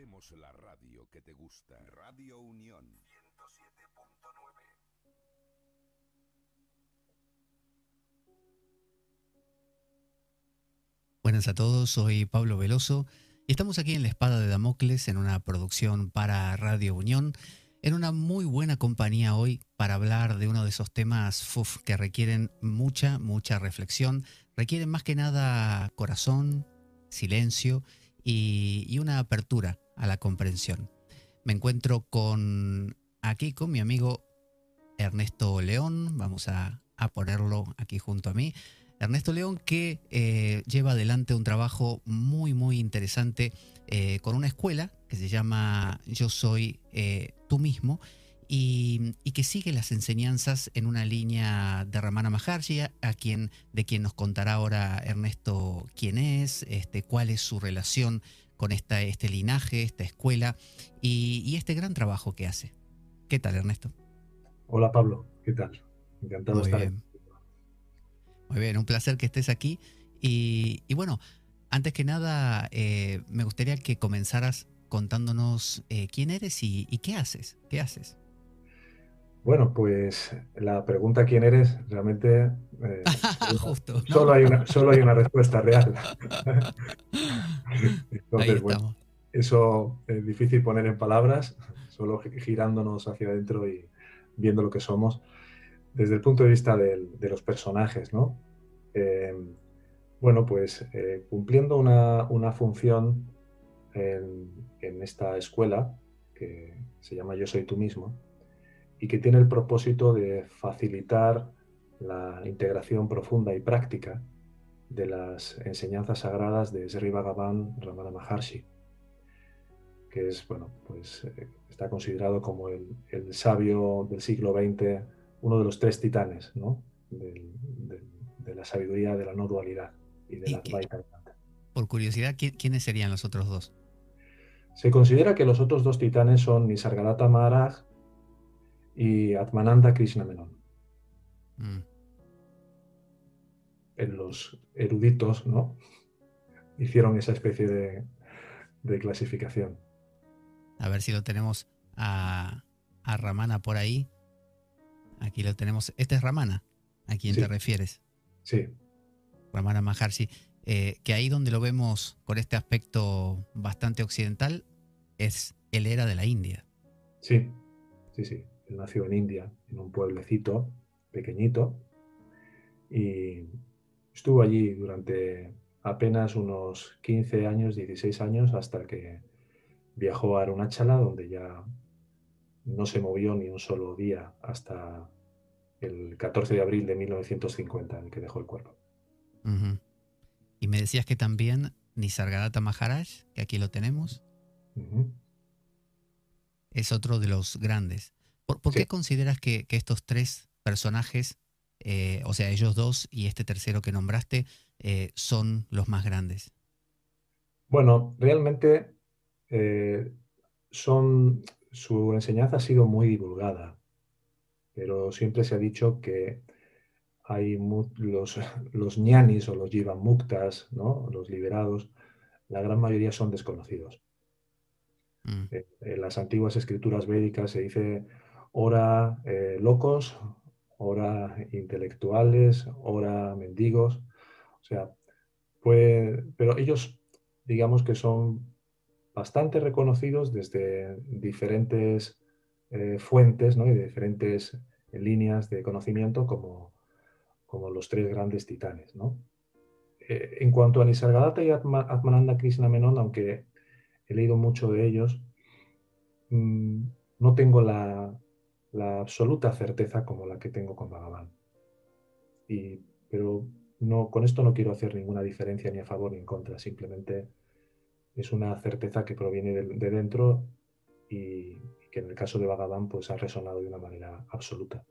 Hacemos la radio que te gusta. Radio Unión 107.9. Buenas a todos, soy Pablo Veloso y estamos aquí en La Espada de Damocles en una producción para Radio Unión, en una muy buena compañía hoy para hablar de uno de esos temas que requieren mucha, mucha reflexión, requieren más que nada corazón, silencio y, una apertura a la comprensión. Me encuentro con aquí con mi amigo Ernesto León, vamos a, ponerlo aquí junto a mí. Ernesto León que eh, lleva adelante un trabajo muy muy interesante eh, con una escuela que se llama Yo Soy eh, Tú mismo y, que sigue las enseñanzas en una línea de Ramana Maharshi, a quien, de quien nos contará ahora Ernesto quién es, este, cuál es su relación con esta, este linaje, esta escuela y, este gran trabajo que hace. ¿Qué tal, Ernesto? Hola, Pablo. ¿Qué tal? Encantado de estar bien. Muy bien, un placer que estés aquí. Y, bueno, antes que nada, eh, me gustaría que comenzaras contándonos eh, quién eres y, y, qué haces. ¿Qué haces? Bueno, pues la pregunta quién eres, realmente eh, solo, hay una, solo hay una respuesta real. Entonces, bueno, eso es difícil poner en palabras, solo girándonos hacia adentro y viendo lo que somos. Desde el punto de vista de los personajes, ¿no? Eh, bueno, pues eh, cumpliendo una, función en, en esta escuela que se llama Yo Soy Tú mismo, y que tiene el propósito de facilitar la integración profunda y práctica de las enseñanzas sagradas de Sri Bhagavan Ramana Maharshi, que es, bueno, pues eh, está considerado como el, sabio del siglo XX, uno de los tres titanes ¿no? de, la sabiduría de la no dualidad y de la Por curiosidad, ¿quiénes serían los otros dos? Se considera que los otros dos titanes son Nisargadatta Maharaj y Atmananda Krishna Menon. Mm. En los eruditos, ¿no? Hicieron esa especie de, clasificación. A ver si lo tenemos a, Ramana por ahí. Aquí lo tenemos. Este es Ramana, a quien te refieres. Sí. Ramana Maharshi. Eh, que ahí donde lo vemos con este aspecto bastante occidental, es el era de la India. Sí, sí, sí nació en India, en un pueblecito pequeñito, y estuvo allí durante apenas unos 15 años, 16 años, hasta que viajó a Arunachala, donde ya no se movió ni un solo día hasta el 14 de abril de 1950, en el que dejó el cuerpo. Y me decías que también Nisargadatta Maharaj, que aquí lo tenemos, es otro de los grandes. ¿Por, qué consideras que, estos tres personajes, eh, o sea, ellos dos y este tercero que nombraste, eh, son los más grandes? Bueno, realmente eh, son, su enseñanza ha sido muy divulgada, pero siempre se ha dicho que hay los, los ñanis o los jivamuktas, ¿no? los liberados, la gran mayoría son desconocidos. Mm. En las antiguas escrituras védicas se dice ora eh, locos, ora intelectuales, ora mendigos. O sea, pues, pero ellos digamos que son bastante reconocidos desde diferentes eh, fuentes ¿no? y de diferentes líneas de conocimiento como, como los tres grandes titanes. ¿no? Eh, en cuanto a Nisargadatta y Atmananda Krishna Menon, aunque he leído mucho de ellos, mm, no tengo la, la absoluta certeza como la que tengo con Bhagavan. Y, pero no, con esto no quiero hacer ninguna diferencia ni a favor ni en contra, simplemente es una certeza que proviene de, dentro y, que en el caso de Bhagavan pues ha resonado de una manera absoluta.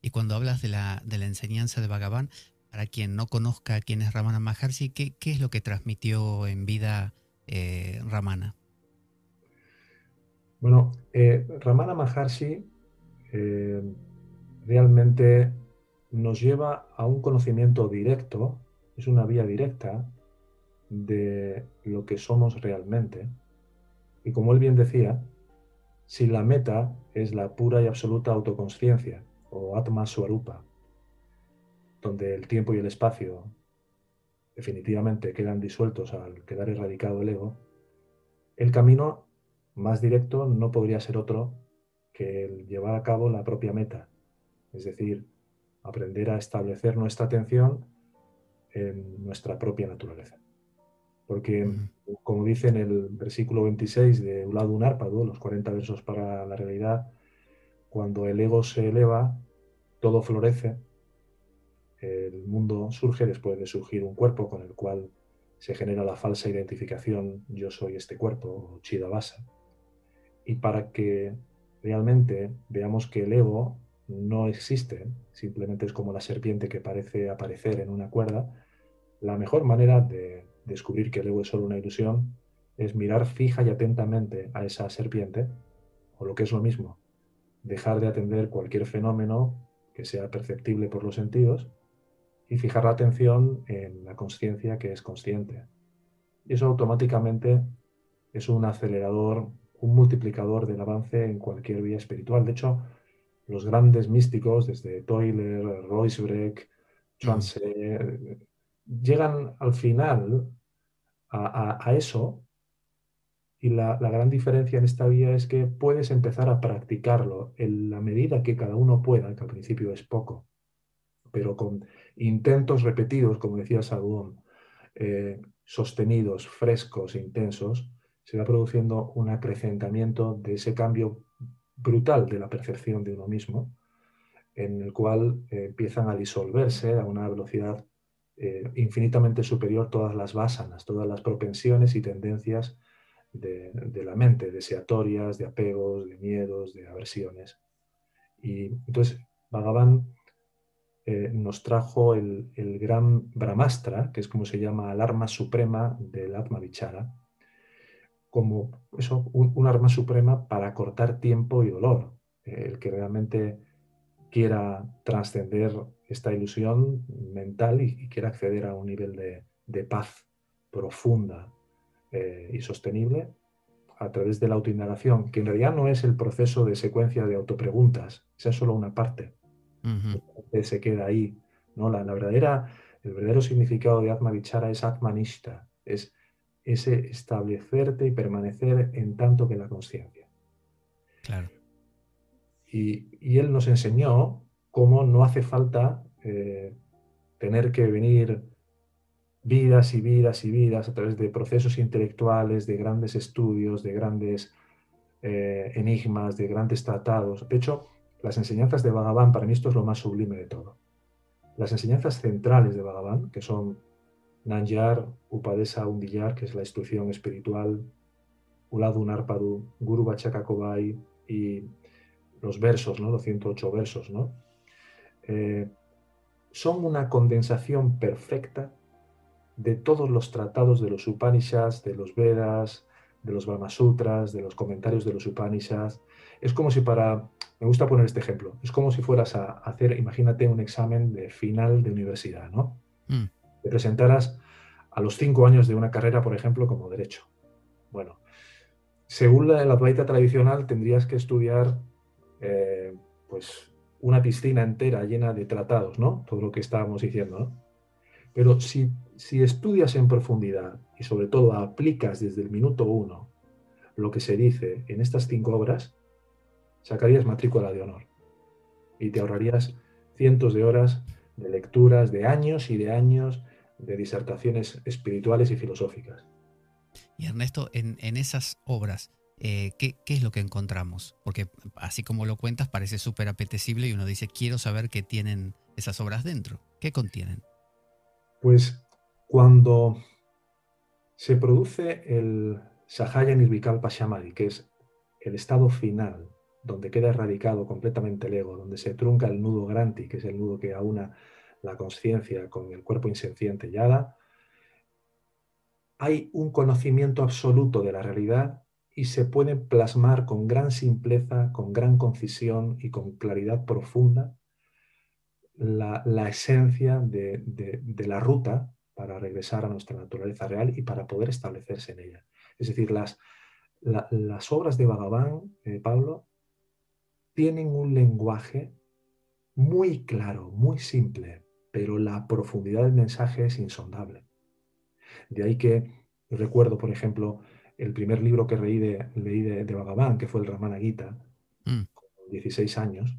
Y cuando hablas de la, de la enseñanza de Bhagavan, para quien no conozca quién es Ramana Maharshi, ¿qué, qué es lo que transmitió en vida eh, Ramana? Bueno, eh, Ramana Maharshi eh, realmente nos lleva a un conocimiento directo, es una vía directa de lo que somos realmente. Y como él bien decía, si la meta es la pura y absoluta autoconsciencia, o Atma Swarupa, donde el tiempo y el espacio definitivamente quedan disueltos al quedar erradicado el ego, el camino más directo no podría ser otro que el llevar a cabo la propia meta, es decir, aprender a establecer nuestra atención en nuestra propia naturaleza. Porque, como dice en el versículo 26 de Uladu Nárpado, los 40 versos para la realidad, cuando el ego se eleva, todo florece, el mundo surge después de surgir un cuerpo con el cual se genera la falsa identificación yo soy este cuerpo, Chidavasa. Y para que realmente veamos que el ego no existe, simplemente es como la serpiente que parece aparecer en una cuerda, la mejor manera de descubrir que el ego es solo una ilusión es mirar fija y atentamente a esa serpiente, o lo que es lo mismo, dejar de atender cualquier fenómeno que sea perceptible por los sentidos y fijar la atención en la conciencia que es consciente. Y eso automáticamente es un acelerador, un multiplicador del avance en cualquier vía espiritual. De hecho, los grandes místicos, desde Toiler, Roisbreck, Chuanse, llegan al final a, eso y la, la, gran diferencia en esta vía es que puedes empezar a practicarlo en la medida que cada uno pueda, que al principio es poco, pero con intentos repetidos, como decía Sadhguru, eh, sostenidos, frescos, intensos, se va produciendo un acrecentamiento de ese cambio brutal de la percepción de uno mismo, en el cual eh, empiezan a disolverse a una velocidad eh, infinitamente superior todas las vásanas, todas las propensiones y tendencias de, la mente, deseatorias, de apegos, de miedos, de aversiones. Y entonces Bhagavan eh, nos trajo el, gran Brahmastra, que es como se llama el arma suprema del Atma Vichara, como eso, un, arma suprema para cortar tiempo y dolor. el que realmente quiera trascender esta ilusión mental y, quiera acceder a un nivel de, paz profunda eh, y sostenible a través de la autoindagación, que en realidad no es el proceso de secuencia de autopreguntas, esa es solo una parte se queda ahí. ¿no? La, verdadera, el verdadero significado de Atma Vichara es Atmanishta, es ese establecerte y permanecer en tanto que la conciencia. Claro. Y, él nos enseñó cómo no hace falta eh, tener que venir vidas y vidas y vidas a través de procesos intelectuales, de grandes estudios, de grandes eh, enigmas, de grandes tratados. De hecho, las enseñanzas de Bhagavan, para mí esto es lo más sublime de todo. Las enseñanzas centrales de Bhagavan, que son Nanyar, Upadesa, Undiyar, que es la instrucción espiritual, Uladu Narpadu, Guru Bachaka y los versos, ¿no? los 108 versos, ¿no? Eh, son una condensación perfecta de todos los tratados de los Upanishads, de los Vedas, de los Brahmasutras, de los comentarios de los Upanishads. Es como si para me gusta poner este ejemplo. Es como si fueras a hacer, imagínate, un examen de final de universidad, ¿no? Te presentaras a los cinco años de una carrera, por ejemplo, como derecho. Bueno, según la, la tradicional, tendrías que estudiar, eh, pues, una piscina entera llena de tratados, ¿no? Todo lo que estábamos diciendo, ¿no? Pero si, si estudias en profundidad y sobre todo aplicas desde el minuto uno lo que se dice en estas cinco obras, sacarías matrícula de honor y te ahorrarías cientos de horas de lecturas, de años y de años de disertaciones espirituales y filosóficas. Y Ernesto, en, esas obras, eh, ¿qué, es lo que encontramos? Porque así como lo cuentas, parece súper apetecible y uno dice, quiero saber qué tienen esas obras dentro. ¿Qué contienen? Pues cuando se produce el Sahaya Nirvikalpa Shamari, que es el estado final donde queda erradicado completamente el ego, donde se trunca el nudo granti, que es el nudo que aúna la conciencia con el cuerpo insenciente yada, hay un conocimiento absoluto de la realidad y se puede plasmar con gran simpleza, con gran concisión y con claridad profunda la, esencia de, la ruta para regresar a nuestra naturaleza real y para poder establecerse en ella. Es decir, las, obras de Bhagavan, eh, Pablo, tienen un lenguaje muy claro, muy simple, pero la profundidad del mensaje es insondable. De ahí que recuerdo, por ejemplo, el primer libro que leí de, leí de, Bhagavan, que fue el Ramana Gita, mm. con 16 años,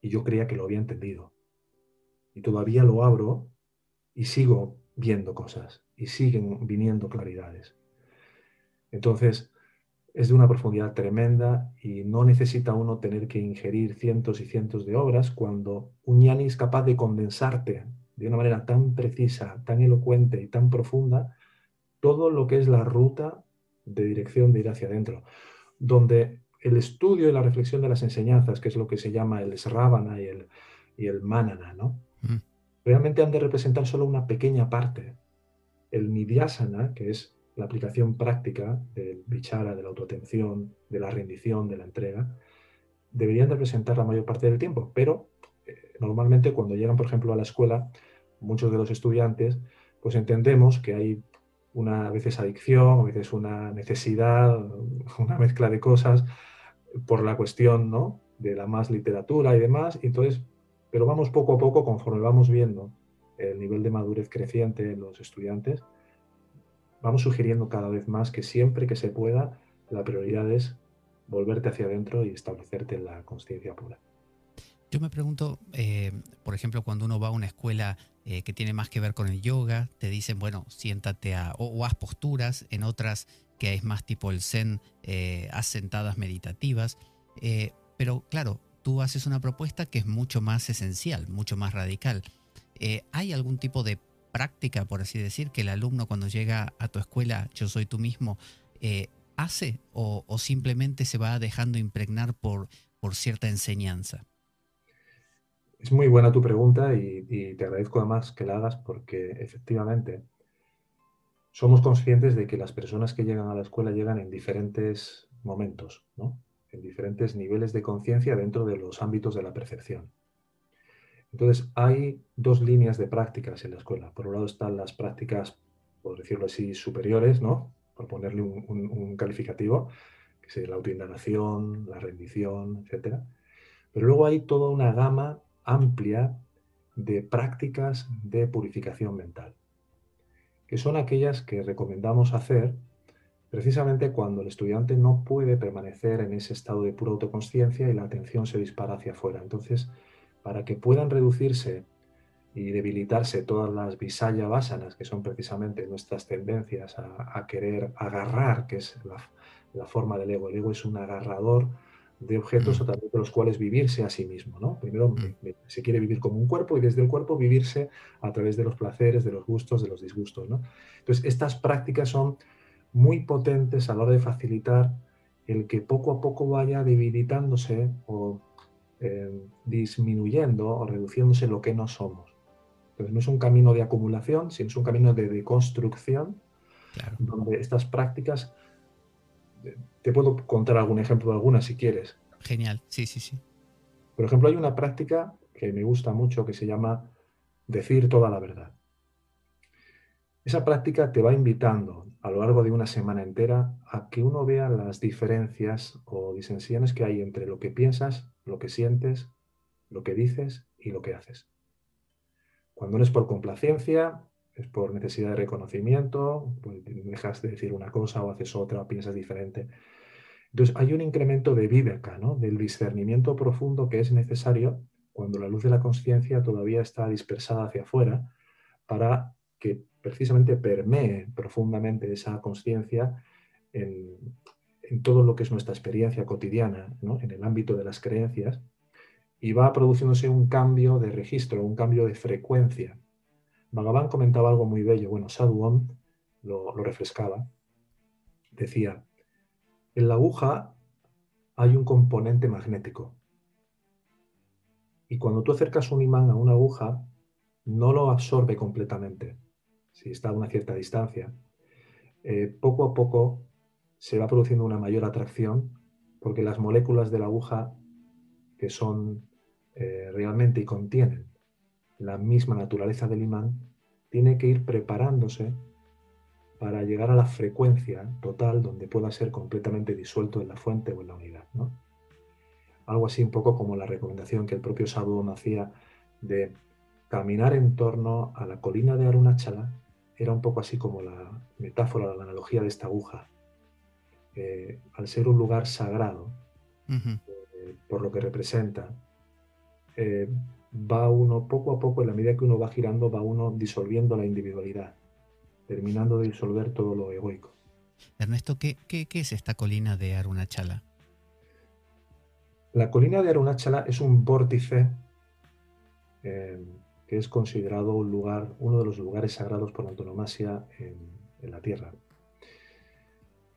y yo creía que lo había entendido. Y todavía lo abro y sigo viendo cosas y siguen viniendo claridades. Entonces, es de una profundidad tremenda y no necesita uno tener que ingerir cientos y cientos de obras cuando un yani es capaz de condensarte de una manera tan precisa, tan elocuente y tan profunda todo lo que es la ruta de dirección de ir hacia adentro, donde el estudio y la reflexión de las enseñanzas, que es lo que se llama el sravana y el, y el manana, ¿no? Mm realmente han de representar solo una pequeña parte. El nidhyasana, que es la aplicación práctica del vichara, de la autoatención, de la rendición, de la entrega, deberían de representar la mayor parte del tiempo, pero eh, normalmente cuando llegan, por ejemplo, a la escuela, muchos de los estudiantes, pues entendemos que hay una veces adicción, a veces una necesidad, una mezcla de cosas por la cuestión ¿no? de la más literatura y demás, y entonces pero vamos poco a poco, conforme vamos viendo el nivel de madurez creciente en los estudiantes, vamos sugiriendo cada vez más que siempre que se pueda, la prioridad es volverte hacia adentro y establecerte en la conciencia pura. Yo me pregunto, eh, por ejemplo, cuando uno va a una escuela eh, que tiene más que ver con el yoga, te dicen, bueno, siéntate a, o, haz posturas, en otras que es más tipo el zen, eh, haz sentadas meditativas. pero claro, tú haces una propuesta que es mucho más esencial, mucho más radical. ¿Hay algún tipo de práctica, por así decir, que el alumno cuando llega a tu escuela, yo soy tú mismo, eh, hace o, simplemente se va dejando impregnar por, por cierta enseñanza? Es muy buena tu pregunta y, y, te agradezco además que la hagas porque efectivamente somos conscientes de que las personas que llegan a la escuela llegan en diferentes momentos, ¿no? en diferentes niveles de conciencia dentro de los ámbitos de la percepción. Entonces, hay dos líneas de prácticas en la escuela. Por un lado están las prácticas, por decirlo así, superiores, ¿no? Por ponerle un, calificativo, que es la autoindagación, la rendición, etc. Pero luego hay toda una gama amplia de prácticas de purificación mental, que son aquellas que recomendamos hacer precisamente cuando el estudiante no puede permanecer en ese estado de pura autoconsciencia y la atención se dispara hacia afuera. Entonces, para que puedan reducirse y debilitarse todas las visaya vásanas, que son precisamente nuestras tendencias a, querer agarrar, que es la, forma del ego. El ego es un agarrador de objetos mm. a través de los cuales vivirse a sí mismo. ¿no? Primero mm. se quiere vivir como un cuerpo y desde el cuerpo vivirse a través de los placeres, de los gustos, de los disgustos. ¿no? Entonces, estas prácticas son muy potentes a la hora de facilitar el que poco a poco vaya debilitándose o eh, disminuyendo o reduciéndose lo que no somos. Entonces no es un camino de acumulación, sino es un camino de deconstrucción, donde estas prácticas, eh, te puedo contar algún ejemplo de algunas si quieres. Genial, sí, sí, sí. Por ejemplo, hay una práctica que me gusta mucho que se llama decir toda la verdad. Esa práctica te va invitando a lo largo de una semana entera a que uno vea las diferencias o disensiones que hay entre lo que piensas, lo que sientes, lo que dices y lo que haces. Cuando no es por complacencia, es por necesidad de reconocimiento, pues dejas de decir una cosa o haces otra o piensas diferente. Entonces hay un incremento de vida acá, ¿no? del discernimiento profundo que es necesario cuando la luz de la conciencia todavía está dispersada hacia afuera para que precisamente permee profundamente esa conciencia en, todo lo que es nuestra experiencia cotidiana, en el ámbito de las creencias, y va produciéndose un cambio de registro, un cambio de frecuencia. Bhagavan comentaba algo muy bello, bueno, Sadhuon lo, lo refrescaba, decía, en la aguja hay un componente magnético. Y cuando tú acercas un imán a una aguja, no lo absorbe completamente, si está a una cierta distancia, eh, poco a poco se va produciendo una mayor atracción porque las moléculas de la aguja que son eh, realmente y contienen la misma naturaleza del imán tiene que ir preparándose para llegar a la frecuencia total donde pueda ser completamente disuelto en la fuente o en la unidad. ¿no? Algo así un poco como la recomendación que el propio Sadhu hacía de caminar en torno a la colina de Arunachala, era un poco así como la metáfora, la analogía de esta aguja. Eh, al ser un lugar sagrado, eh, por lo que representa, eh, va uno poco a poco, en la medida que uno va girando, va uno disolviendo la individualidad terminando de disolver todo lo egoico. Ernesto, ¿qué, qué, es esta colina de Arunachala? La colina de Arunachala es un vórtice que es considerado un lugar, uno de los lugares sagrados por antonomasia en, la Tierra.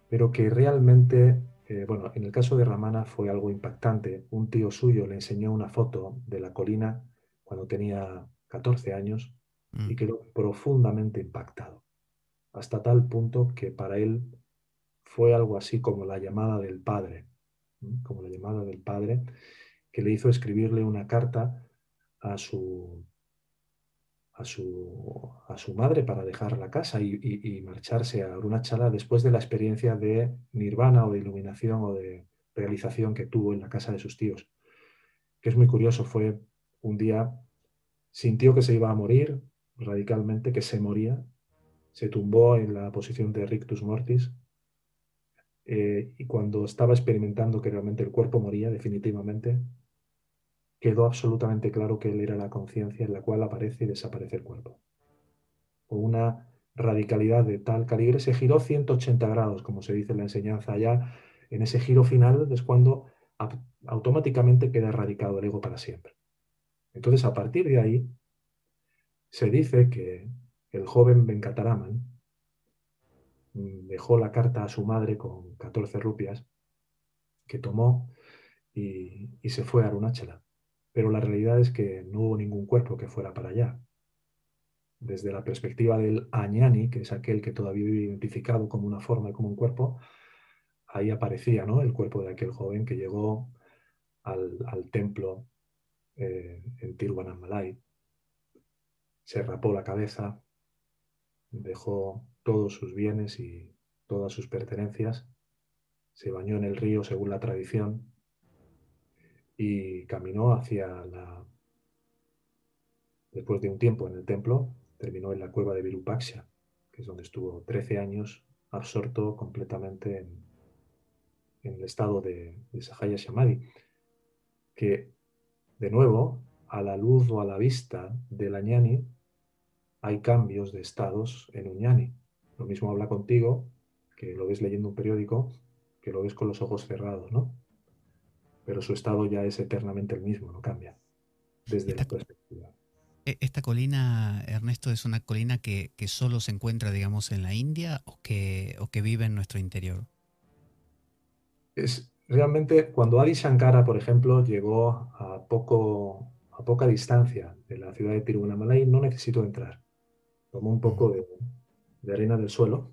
Pero que realmente, eh, bueno, en el caso de Ramana fue algo impactante. Un tío suyo le enseñó una foto de la colina cuando tenía 14 años y mm. quedó profundamente impactado hasta tal punto que para él fue algo así como la llamada del padre, como la llamada del padre, que le hizo escribirle una carta a su, a su, a su madre para dejar la casa y, marcharse a Arunachala después de la experiencia de nirvana o de iluminación o de realización que tuvo en la casa de sus tíos. Que es muy curioso, fue un día, sintió que se iba a morir radicalmente, que se moría, se tumbó en la posición de rictus mortis eh, y cuando estaba experimentando que realmente el cuerpo moría definitivamente, quedó absolutamente claro que él era la conciencia en la cual aparece y desaparece el cuerpo. Una radicalidad de tal calibre, se giró 180 grados, como se dice en la enseñanza allá, en ese giro final es cuando automáticamente queda erradicado el ego para siempre. Entonces, a partir de ahí, se dice que el joven Venkataraman mm, dejó la carta a su madre con 14 rupias que tomó y, se fue a Arunachala. Pero la realidad es que no hubo ningún cuerpo que fuera para allá. Desde la perspectiva del Añani, que es aquel que todavía vive identificado como una forma y como un cuerpo, ahí aparecía ¿no? el cuerpo de aquel joven que llegó al, templo eh, en Tiruvannamalai, se rapó la cabeza, dejó todos sus bienes y todas sus pertenencias, se bañó en el río según la tradición y caminó hacia la... Después de un tiempo en el templo, terminó en la cueva de Virupaksha, que es donde estuvo 13 años absorto completamente en, el estado de, de Sahaya Samadhi, que de nuevo, a la luz o a la vista de la ñani, hay cambios de estados en Uñani. Lo mismo habla contigo, que lo ves leyendo un periódico, que lo ves con los ojos cerrados, ¿no? Pero su estado ya es eternamente el mismo, no cambia, desde esta, la perspectiva. E, ¿Esta colina, Ernesto, es una colina que, solo se encuentra, digamos, en la India o que, o que vive en nuestro interior? Es realmente cuando Adi Shankara, por ejemplo, llegó a, poco, a poca distancia de la ciudad de Tiruvannamalai, no necesitó entrar tomó un poco de, arena del suelo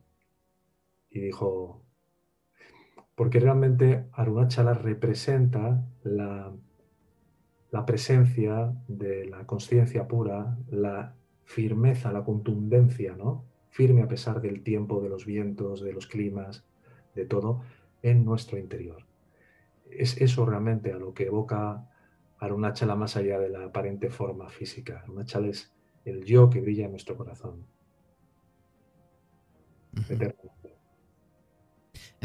y dijo, porque realmente Arunachala representa la, la presencia de la conciencia pura, la firmeza, la contundencia, ¿no? Firme a pesar del tiempo, de los vientos, de los climas, de todo, en nuestro interior. Es eso realmente a lo que evoca Arunachala más allá de la aparente forma física. Arunachala es el yo que brilla en nuestro corazón.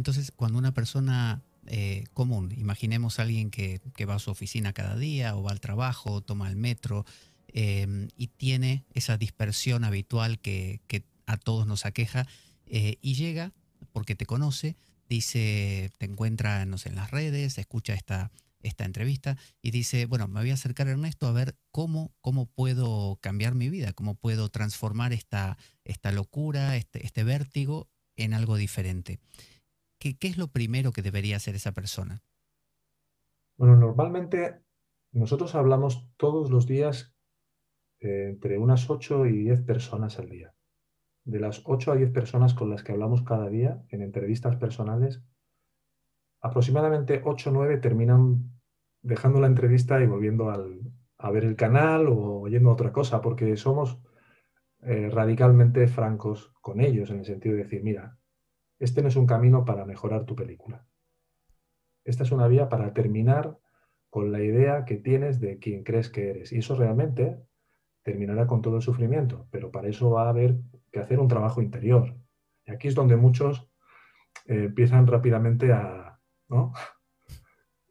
Entonces, cuando una persona eh, común, imaginemos a alguien que, va a su oficina cada día o va al trabajo, toma el metro em, y tiene esa dispersión habitual que, a todos nos aqueja eh, y llega porque te conoce, dice, te encuentra no en las redes, escucha esta, entrevista y dice, bueno, me voy a acercar a Ernesto a ver cómo, puedo cambiar mi vida, cómo puedo transformar esta, esta locura, este, este vértigo en algo diferente. ¿Qué, ¿Qué es lo primero que debería hacer esa persona? Bueno, normalmente nosotros hablamos todos los días eh, entre unas 8 y 10 personas al día. De las 8 a 10 personas con las que hablamos cada día en entrevistas personales, aproximadamente 8 o 9 terminan dejando la entrevista y volviendo a ver el canal o yendo a otra cosa, porque somos eh, radicalmente francos con ellos, en el sentido de decir, mira, este no es un camino para mejorar tu película. Esta es una vía para terminar con la idea que tienes de quién crees que eres. Y eso realmente terminará con todo el sufrimiento, pero para eso va a haber que hacer un trabajo interior. Y aquí es donde muchos eh, empiezan rápidamente a, ¿no?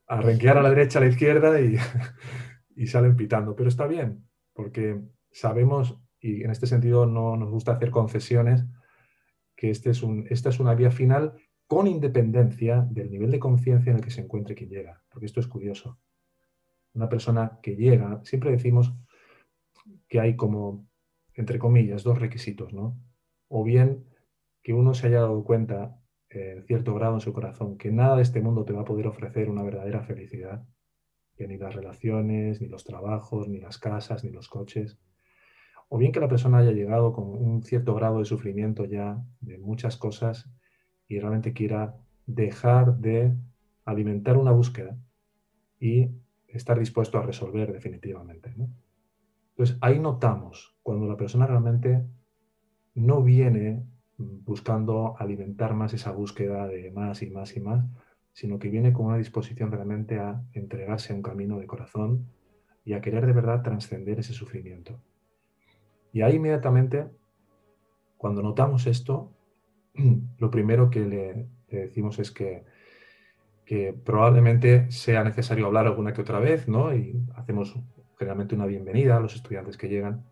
a renquear a la derecha, a la izquierda y salen pitando. Pero está bien, porque sabemos, y en este sentido no nos gusta hacer concesiones, que este es un, esta es una vía final con independencia del nivel de conciencia en el que se encuentre quien llega. Porque esto es curioso. Una persona que llega, siempre decimos que hay como, entre comillas, dos requisitos, ¿no? O bien que uno se haya dado cuenta en cierto grado en su corazón que nada de este mundo te va a poder ofrecer una verdadera felicidad, que ni las relaciones, ni los trabajos, ni las casas, ni los coches. O bien que la persona haya llegado con un cierto grado de sufrimiento ya de muchas cosas y realmente quiera dejar de alimentar una búsqueda y estar dispuesto a resolver definitivamente. Entonces ahí notamos cuando la persona realmente no viene buscando alimentar más esa búsqueda de más y más y más, sino que viene con una disposición realmente a entregarse a un camino de corazón y a querer de verdad trascender ese sufrimiento. Y ahí inmediatamente, cuando notamos esto, lo primero que le, decimos es que, probablemente sea necesario hablar alguna que otra vez, ¿no? Y hacemos generalmente una bienvenida a los estudiantes que llegan.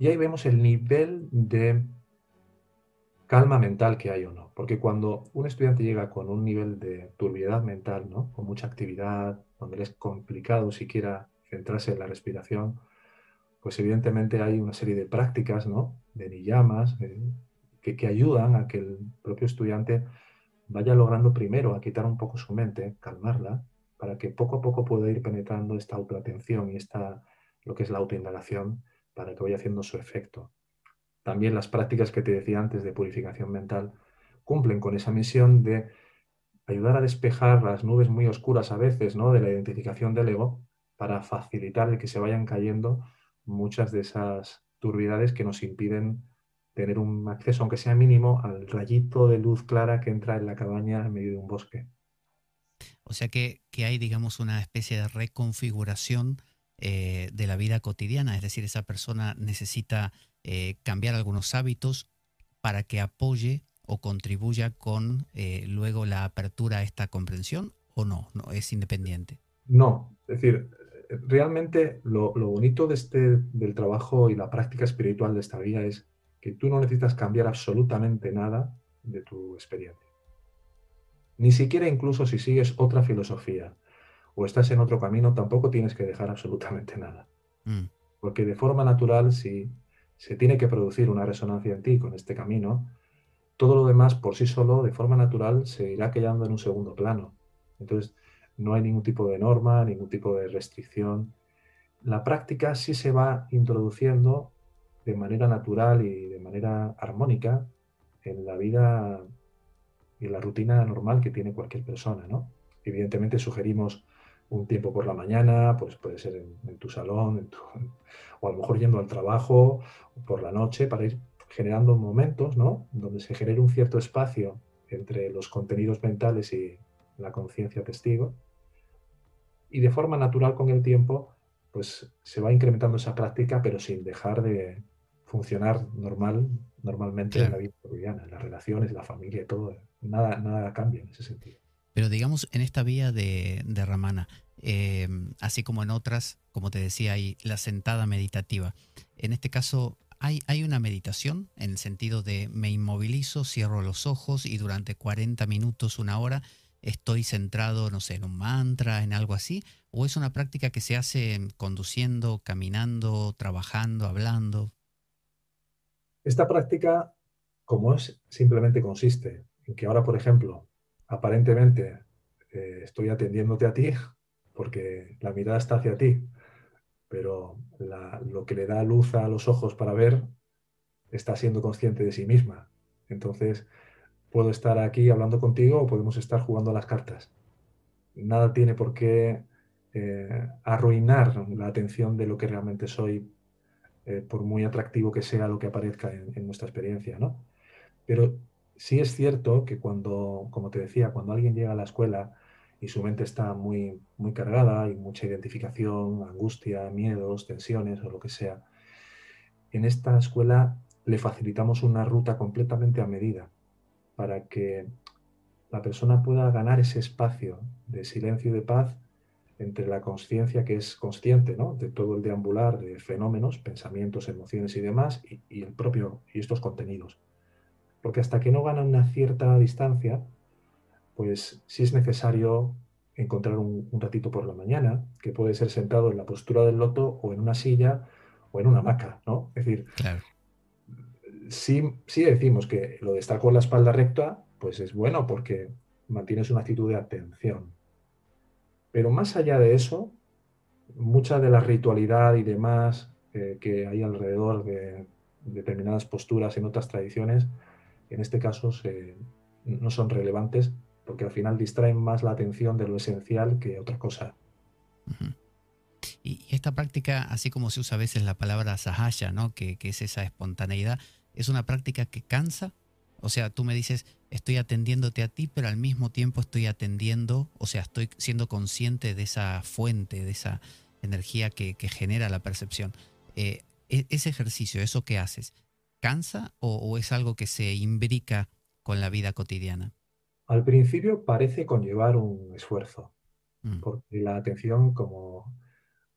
Y ahí vemos el nivel de calma mental que hay o no. Porque cuando un estudiante llega con un nivel de turbiedad mental, ¿no? Con mucha actividad, donde le es complicado siquiera centrarse en la respiración, pues evidentemente hay una serie de prácticas, ¿no? De niyamas, que, ayudan a que el propio estudiante vaya logrando primero a quitar un poco su mente, calmarla, para que poco a poco pueda ir penetrando esta autoatención y esta, lo que es la autoindagación, para que vaya haciendo su efecto. También las prácticas que te decía antes de purificación mental cumplen con esa misión de ayudar a despejar las nubes muy oscuras a veces, ¿no? De la identificación del ego, para facilitar el que se vayan cayendo muchas de esas turbidades que nos impiden tener un acceso, aunque sea mínimo, al rayito de luz clara que entra en la cabaña en medio de un bosque. O sea que, hay, digamos, una especie de reconfiguración eh, de la vida cotidiana, es decir, esa persona necesita eh, cambiar algunos hábitos para que apoye o contribuya con eh, luego la apertura a esta comprensión o no, no es independiente. No, es decir, realmente lo, lo bonito de este, del trabajo y la práctica espiritual de esta vida es que tú no necesitas cambiar absolutamente nada de tu experiencia. Ni siquiera incluso si sigues otra filosofía o estás en otro camino, tampoco tienes que dejar absolutamente nada. Mm. Porque de forma natural, si se tiene que producir una resonancia en ti con este camino, todo lo demás por sí solo, de forma natural, se irá quedando en un segundo plano. Entonces, no hay ningún tipo de norma, ningún tipo de restricción. La práctica sí se va introduciendo de manera natural y de manera armónica en la vida y la rutina normal que tiene cualquier persona, ¿no? Evidentemente sugerimos un tiempo por la mañana, pues puede ser en, tu salón, o a lo mejor yendo al trabajo, por la noche, para ir generando momentos, ¿no? Donde se genere un cierto espacio entre los contenidos mentales y la conciencia testigo. Y de forma natural con el tiempo, pues se va incrementando esa práctica, pero sin dejar de, funcionar normal, normalmente en la vida cotidiana, en las relaciones, la familia todo. Nada, nada cambia en ese sentido. Pero digamos, en esta vía de, de Ramana, eh, así como en otras, como te decía, hay la sentada meditativa. En este caso, ¿hay, ¿hay una meditación en el sentido de me inmovilizo, cierro los ojos y durante 40 minutos, una hora, estoy centrado, no sé, en un mantra, en algo así? ¿O es una práctica que se hace conduciendo, caminando, trabajando, hablando? Esta práctica, como es, simplemente consiste en que ahora, por ejemplo, aparentemente eh, estoy atendiéndote a ti porque la mirada está hacia ti, pero lo que le da luz a los ojos para ver está siendo consciente de sí misma. Entonces, puedo estar aquí hablando contigo o podemos estar jugando a las cartas. Nada tiene por qué eh, arruinar la atención de lo que realmente soy eh, por muy atractivo que sea lo que aparezca en, nuestra experiencia, ¿no? Pero sí es cierto que cuando, como te decía, cuando alguien llega a la escuela y su mente está muy, muy cargada, hay mucha identificación, angustia, miedos, tensiones o lo que sea, en esta escuela le facilitamos una ruta completamente a medida para que la persona pueda ganar ese espacio de silencio y de paz entre la conciencia que es consciente de todo el deambular de fenómenos, pensamientos, emociones y demás, y, el propio, y estos contenidos. Porque hasta que no gana una cierta distancia, pues sí es necesario encontrar un, ratito por la mañana, que puede ser sentado en la postura del loto o en una silla o en una hamaca, ¿no? Es decir, sí, decimos que lo de estar con la espalda recta, pues es bueno porque mantienes una actitud de atención. Pero más allá de eso, mucha de la ritualidad y demás eh, que hay alrededor de determinadas posturas en otras tradiciones, en este caso no son relevantes porque al final distraen más la atención de lo esencial que otra cosa. Y esta práctica, así como se usa a veces la palabra sahaya, ¿no? que, que es esa espontaneidad, ¿es una práctica que cansa? O sea, tú me dices, estoy atendiéndote a ti, pero al mismo tiempo estoy atendiendo, o sea, estoy siendo consciente de esa fuente, de esa energía que, genera la percepción. Eh, e, ese ejercicio, eso que haces, ¿cansa o, es algo que se imbrica con la vida cotidiana? Al principio parece conllevar un esfuerzo, mm. porque la atención, como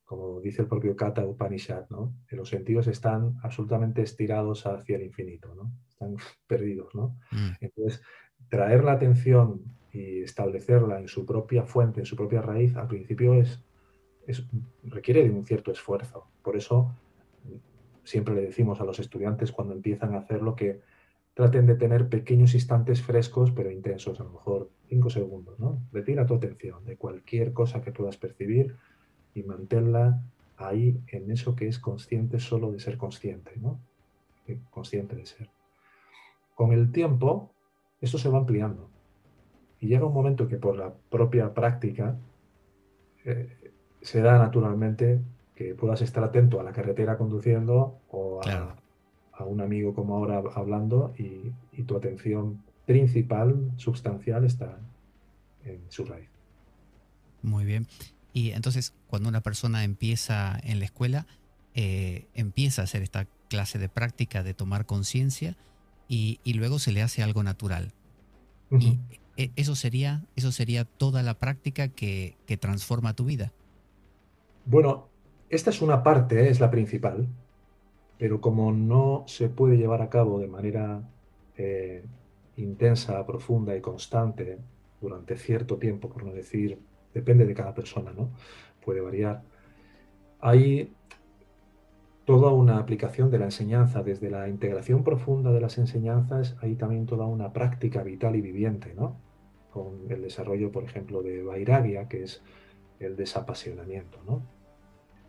como dice el propio Kata Upanishad, ¿no? los sentidos están absolutamente estirados hacia el infinito, ¿no? están perdidos. ¿no? Mm. Entonces, traer la atención y establecerla en su propia fuente, en su propia raíz, al principio es, requiere de un cierto esfuerzo. Por eso siempre le decimos a los estudiantes cuando empiezan a hacerlo que traten de tener pequeños instantes frescos pero intensos, a lo mejor cinco segundos. ¿no? Retira tu atención de cualquier cosa que puedas percibir y mantenerla ahí en eso que es consciente solo de ser consciente, ¿no? Consciente de ser. Con el tiempo, esto se va ampliando. Y llega un momento que por la propia práctica eh, se da naturalmente que puedas estar atento a la carretera conduciendo o a, un amigo como ahora hablando y, y tu atención principal, substancial, está en su raíz. Muy bien. Y entonces cuando una persona empieza en la escuela, eh, empieza a hacer esta clase de práctica de tomar conciencia y, luego se le hace algo natural. Y e, eso sería, eso sería toda la práctica que, transforma tu vida. Bueno, esta es una parte, es la principal, pero como no se puede llevar a cabo de manera eh, intensa, profunda y constante durante cierto tiempo, por no decir depende de cada persona, ¿no? Puede variar. Hay toda una aplicación de la enseñanza, desde la integración profunda de las enseñanzas, hay también toda una práctica vital y viviente, ¿no? Con el desarrollo, por ejemplo, de Vairagya, que es el desapasionamiento, ¿no?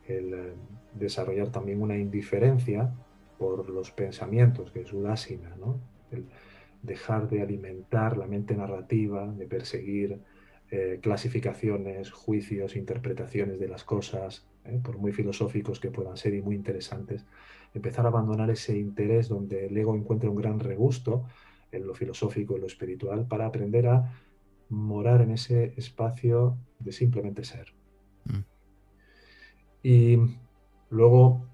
El eh, desarrollar también una indiferencia por los pensamientos, que es Udasina, ¿no? El dejar de alimentar la mente narrativa, de perseguir eh, clasificaciones, juicios, interpretaciones de las cosas, eh, por muy filosóficos que puedan ser y muy interesantes, empezar a abandonar ese interés donde el ego encuentra un gran regusto en lo filosófico y lo espiritual para aprender a morar en ese espacio de simplemente ser. Mm. Y luego,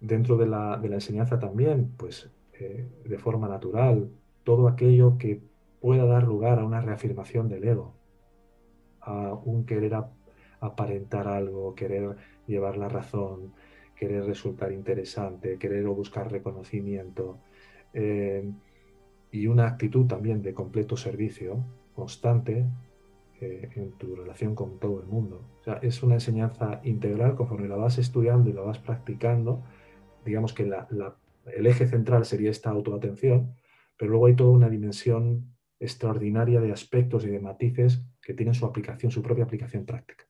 dentro de la, enseñanza también, pues eh, de forma natural, todo aquello que pueda dar lugar a una reafirmación del ego, a un querer aparentar algo, querer llevar la razón, querer resultar interesante, querer o buscar reconocimiento eh, y una actitud también de completo servicio constante eh, en tu relación con todo el mundo. O sea, es una enseñanza integral conforme la vas estudiando y la vas practicando. Digamos que el eje central sería esta autoatención, pero luego hay toda una dimensión extraordinaria de aspectos y de matices que tienen su aplicación, su propia aplicación práctica.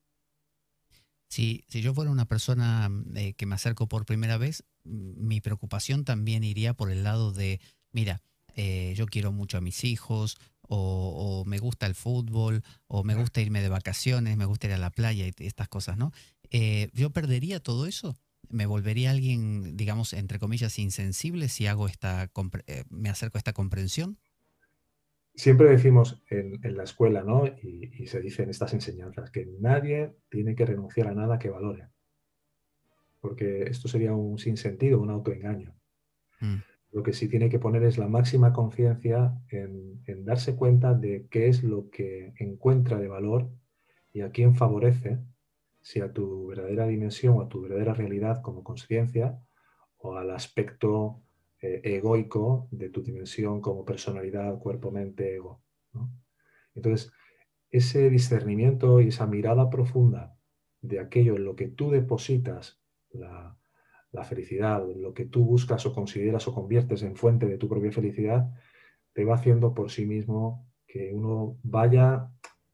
Si, si yo fuera una persona eh, que me acerco por primera vez, mi preocupación también iría por el lado de, mira, eh, yo quiero mucho a mis hijos, o, me gusta el fútbol, o me gusta irme de vacaciones, me gusta ir a la playa y estas cosas, ¿no? Eh, ¿Yo perdería todo eso? ¿Me volvería alguien, digamos, entre comillas, insensible si hago esta, me acerco a esta comprensión? Siempre decimos en, la escuela, ¿no? Y, y, se dice en estas enseñanzas, que nadie tiene que renunciar a nada que valore. Porque esto sería un sinsentido, un autoengaño. Mm. Lo que sí tiene que poner es la máxima conciencia en, darse cuenta de qué es lo que encuentra de valor y a quién favorece, si a tu verdadera dimensión o a tu verdadera realidad como conciencia o al aspecto eh, egoico de tu dimensión como personalidad, cuerpo, mente, ego. Entonces, ese discernimiento y esa mirada profunda de aquello en lo que tú depositas la, felicidad, lo que tú buscas o consideras o conviertes en fuente de tu propia felicidad, te va haciendo por sí mismo que uno vaya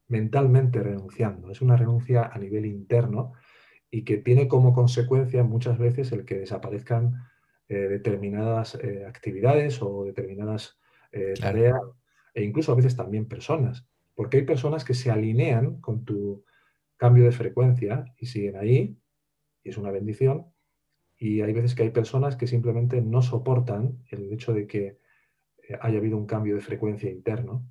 mentalmente renunciando. Es una renuncia a nivel interno y que tiene como consecuencia muchas veces el que desaparezcan determinadas eh, actividades o determinadas eh, tareas e incluso a veces también personas. Porque hay personas que se alinean con tu cambio de frecuencia y siguen ahí, y es una bendición, y hay veces que hay personas que simplemente no soportan el hecho de que eh, haya habido un cambio de frecuencia interno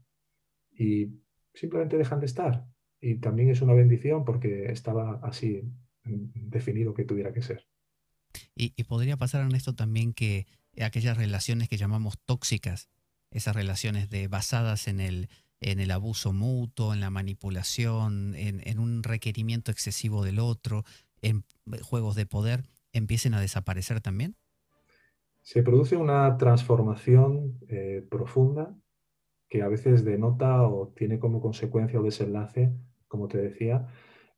y simplemente dejan de estar. Y también es una bendición porque estaba así mm, definido que tuviera que ser. Y, podría pasar en esto también que aquellas relaciones que llamamos tóxicas, esas relaciones de, basadas en el, en el abuso mutuo, en la manipulación, en, en un requerimiento excesivo del otro, en juegos de poder, empiecen a desaparecer también? Se produce una transformación eh, profunda que a veces denota o tiene como consecuencia o desenlace, como te decía,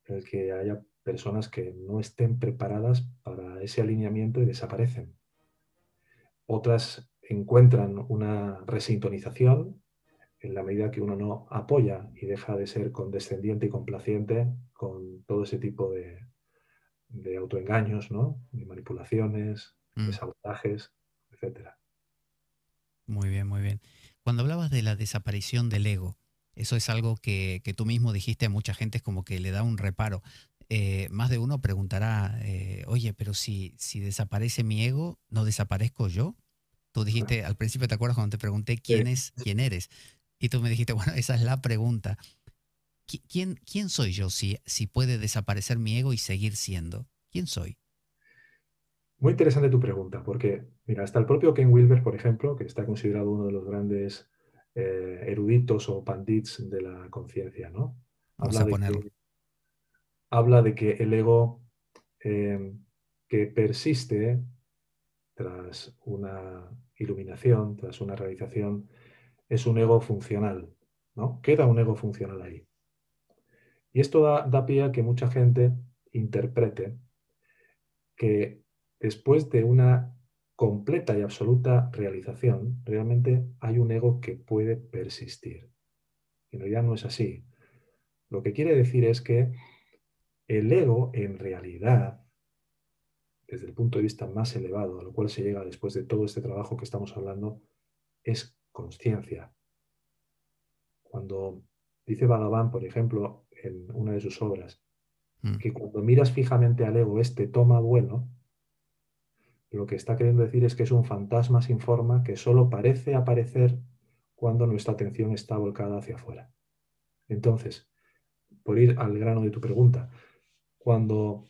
el que haya personas que no estén preparadas para ese alineamiento y desaparecen. Otras encuentran una resintonización en la medida que uno no apoya y deja de ser condescendiente y complaciente con todo ese tipo de, de autoengaños, ¿no? de manipulaciones, de mm. sabotajes, etc. Muy bien, muy bien. Cuando hablabas de la desaparición del ego, eso es algo que, tú mismo dijiste a mucha gente, es como que le da un reparo. Eh, más de uno preguntará, eh, oye, pero si, si desaparece mi ego, ¿no desaparezco yo? Tú dijiste, al principio te acuerdas cuando te pregunté quién es, quién eres. Y tú me dijiste, bueno, esa es la pregunta. ¿quién, quién soy yo si, si puede desaparecer mi ego y seguir siendo? ¿Quién soy? Muy interesante tu pregunta, porque, mira, hasta el propio Ken Wilber, por ejemplo, que está considerado uno de los grandes eh, eruditos o pandits de la conciencia, ¿no? Habla de, que, habla de, que, el ego eh, que persiste tras una iluminación, tras una realización, es un ego funcional, ¿no? Queda un ego funcional ahí. Y esto da, pie a que mucha gente interprete que después de una completa y absoluta realización, realmente hay un ego que puede persistir. En realidad no es así. Lo que quiere decir es que el ego, en realidad, desde el punto de vista más elevado, a lo cual se llega después de todo este trabajo que estamos hablando, es conciencia. Cuando dice Bhagavan, por ejemplo, en una de sus obras, mm. que cuando miras fijamente al ego, este toma vuelo, lo que está queriendo decir es que es un fantasma sin forma que solo parece aparecer cuando nuestra atención está volcada hacia afuera. Entonces, por ir al grano de tu pregunta, cuando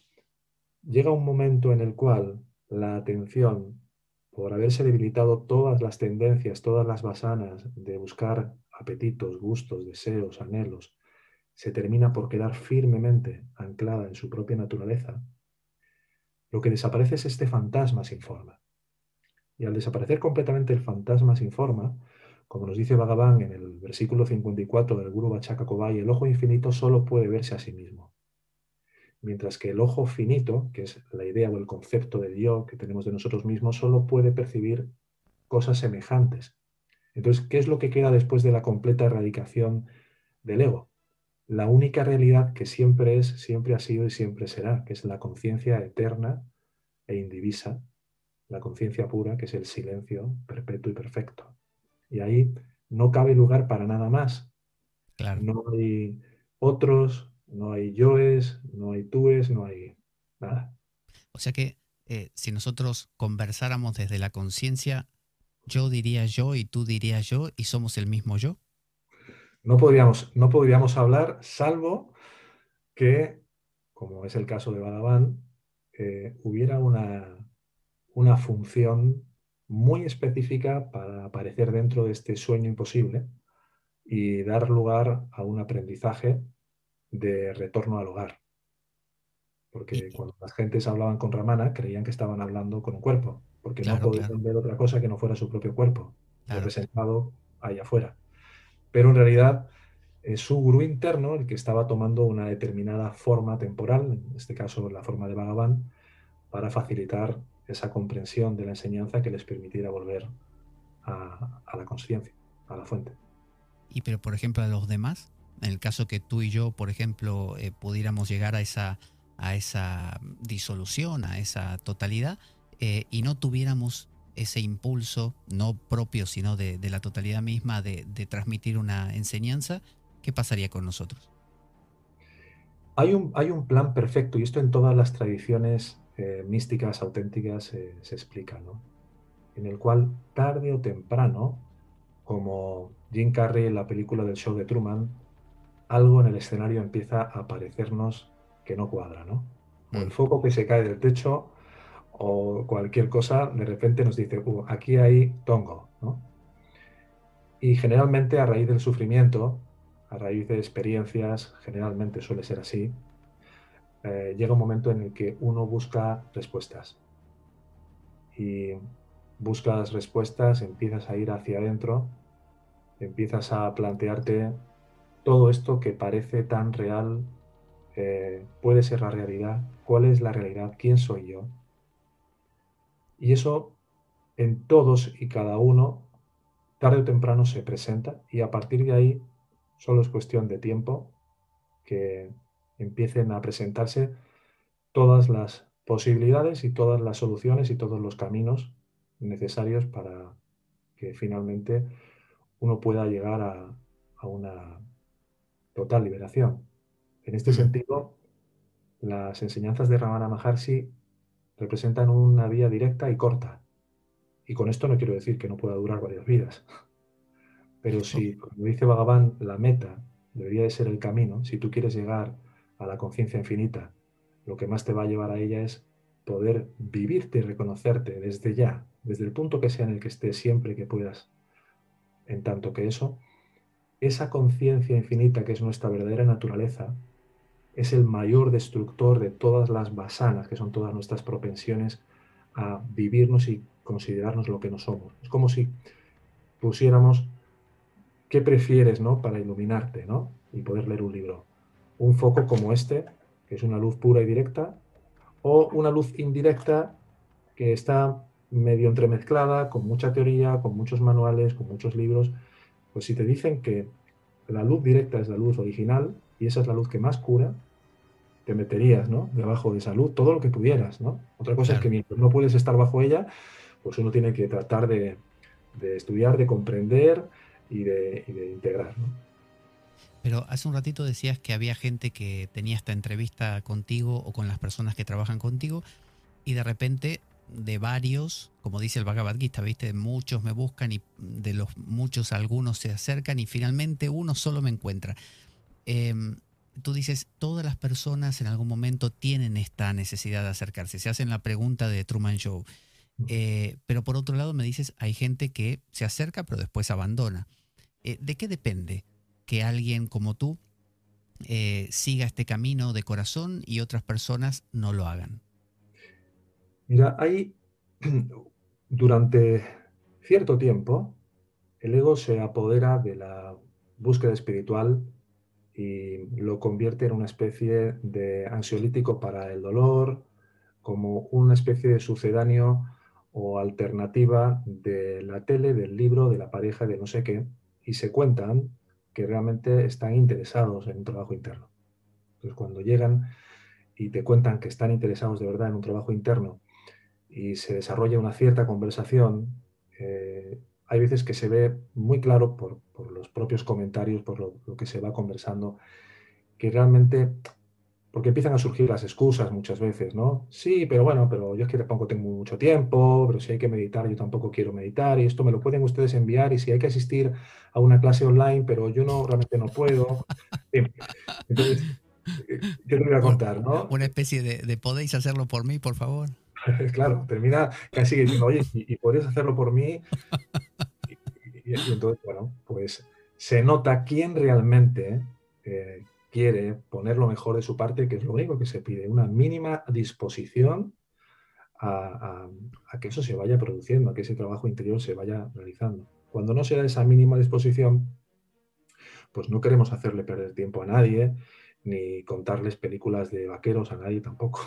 llega un momento en el cual la atención, por haberse debilitado todas las tendencias, todas las basanas de buscar apetitos, gustos, deseos, anhelos, se termina por quedar firmemente anclada en su propia naturaleza, lo que desaparece es este fantasma sin forma. Y al desaparecer completamente el fantasma sin forma, como nos dice Bhagavan en el versículo 54 del Guru Bachaka Kobai, el ojo infinito solo puede verse a sí mismo. Mientras que el ojo finito, que es la idea o el concepto de Dios que tenemos de nosotros mismos, solo puede percibir cosas semejantes. Entonces, ¿qué es lo que queda después de la completa erradicación del ego? la única realidad que siempre es, siempre ha sido y siempre será, que es la conciencia eterna e indivisa, la conciencia pura, que es el silencio perpetuo y perfecto. Y ahí no cabe lugar para nada más. Claro. No hay otros, no hay yoes, no hay túes, no hay nada. O sea que eh, si nosotros conversáramos desde la conciencia, yo diría yo y tú dirías yo y somos el mismo yo? No podríamos, no podríamos hablar salvo que, como es el caso de Bhagavan, eh, hubiera una, una función muy específica para aparecer dentro de este sueño imposible y dar lugar a un aprendizaje de retorno al hogar. Porque cuando las gentes hablaban con Ramana, creían que estaban hablando con un cuerpo, porque no podían ver otra cosa que no fuera su propio cuerpo, representado ahí afuera. Pero en realidad es su gurú interno el que estaba tomando una determinada forma temporal, en este caso la forma de Bhagavan, para facilitar esa comprensión de la enseñanza que les permitiera volver a, la conciencia, a la fuente. Y pero, por ejemplo, a los demás, en el caso que tú y yo, por ejemplo, eh, pudiéramos llegar a esa, a esa disolución, a esa totalidad, eh, y no tuviéramos ese impulso, no propio, sino de, la totalidad misma, de, transmitir una enseñanza, ¿qué pasaría con nosotros? Hay un, hay un plan perfecto, y esto en todas las tradiciones eh, místicas auténticas se explica, ¿no? En el cual tarde o temprano, como Jim Carrey en la película del show de Truman, algo en el escenario empieza a parecernos que no cuadra, ¿no? O el mm. foco que se cae del techo o cualquier cosa, de repente nos dice, uh, aquí hay tongo, ¿no? Y generalmente a raíz del sufrimiento, a raíz de experiencias, generalmente suele ser así, eh, llega un momento en el que uno busca respuestas. Y buscas respuestas, empiezas a ir hacia adentro, empiezas a plantearte todo esto que parece tan real, eh, puede ser la realidad, cuál es la realidad, quién soy yo. Y eso en todos y cada uno, tarde o temprano se presenta y a partir de ahí solo es cuestión de tiempo que empiecen a presentarse todas las posibilidades y todas las soluciones y todos los caminos necesarios para que finalmente uno pueda llegar a, una total liberación. En este sentido, las enseñanzas de Ramana Maharshi representan una vía directa y corta. Y con esto no quiero decir que no pueda durar varias vidas. Pero si, como dice Bhagavan, la meta debería de ser el camino, si tú quieres llegar a la conciencia infinita, lo que más te va a llevar a ella es poder vivirte y reconocerte desde ya, desde el punto que sea en el que estés siempre que puedas. En tanto que eso, esa conciencia infinita que es nuestra verdadera naturaleza, es el mayor destructor de todas las basanas, que son todas nuestras propensiones a vivirnos y considerarnos lo que no somos. Es como si pusiéramos qué prefieres, ¿no? Para iluminarte, ¿no? Y poder leer un libro un foco como este, que es una luz pura y directa, o una luz indirecta que está medio entremezclada, con mucha teoría, con muchos manuales, con muchos libros, pues si te dicen que la luz directa es la luz original y esa es la luz que más cura, te meterías, ¿no? Debajo de esa luz todo lo que pudieras, ¿no? Otra cosa es que mientras no puedes estar bajo ella, pues uno tiene que tratar de, estudiar, de comprender y de, y de integrar, ¿no? Pero hace un ratito decías que había gente que tenía esta entrevista contigo o con las personas que trabajan contigo y de repente de varios, como dice el Bhagavad Gita, ¿viste? Muchos me buscan y de los muchos algunos se acercan y finalmente uno solo me encuentra. Em, tú dices, todas las personas en algún momento tienen esta necesidad de acercarse. Se hacen la pregunta de Truman Show. Eh, pero por otro lado me dices, hay gente que se acerca pero después abandona. Eh, ¿De qué depende? que alguien como tú eh, siga este camino de corazón y otras personas no lo hagan? Mira, hay durante cierto tiempo el ego se apodera de la búsqueda espiritual y lo convierte en una especie de ansiolítico para el dolor, como una especie de sucedáneo o alternativa de la tele, del libro, de la pareja, de no sé qué, y se cuentan que realmente están interesados en un trabajo interno. Entonces, cuando llegan y te cuentan que están interesados de verdad en un trabajo interno y se desarrolla una cierta conversación, eh, hay veces que se ve muy claro por, los propios comentarios, por lo, que se va conversando, que realmente porque empiezan a surgir las excusas muchas veces, ¿no? Sí, pero bueno, pero yo es que tampoco tengo mucho tiempo, pero si hay que meditar, yo tampoco quiero meditar, y esto me lo pueden ustedes enviar, y si hay que asistir a una clase online, pero yo no, realmente no puedo. Entonces, eh, yo te voy a contar, ¿no? Una especie de, podéis hacerlo por mí, por favor. claro, termina casi diciendo, oye, ¿y, podrías hacerlo por mí? Y, entonces, bueno, pues se nota quién realmente eh, quiere poner lo mejor de su parte, que es lo único que se pide, una mínima disposición a, que eso se vaya produciendo, a que ese trabajo interior se vaya realizando. Cuando no se da esa mínima disposición, pues no queremos hacerle perder tiempo a nadie, ni contarles películas de vaqueros a nadie tampoco.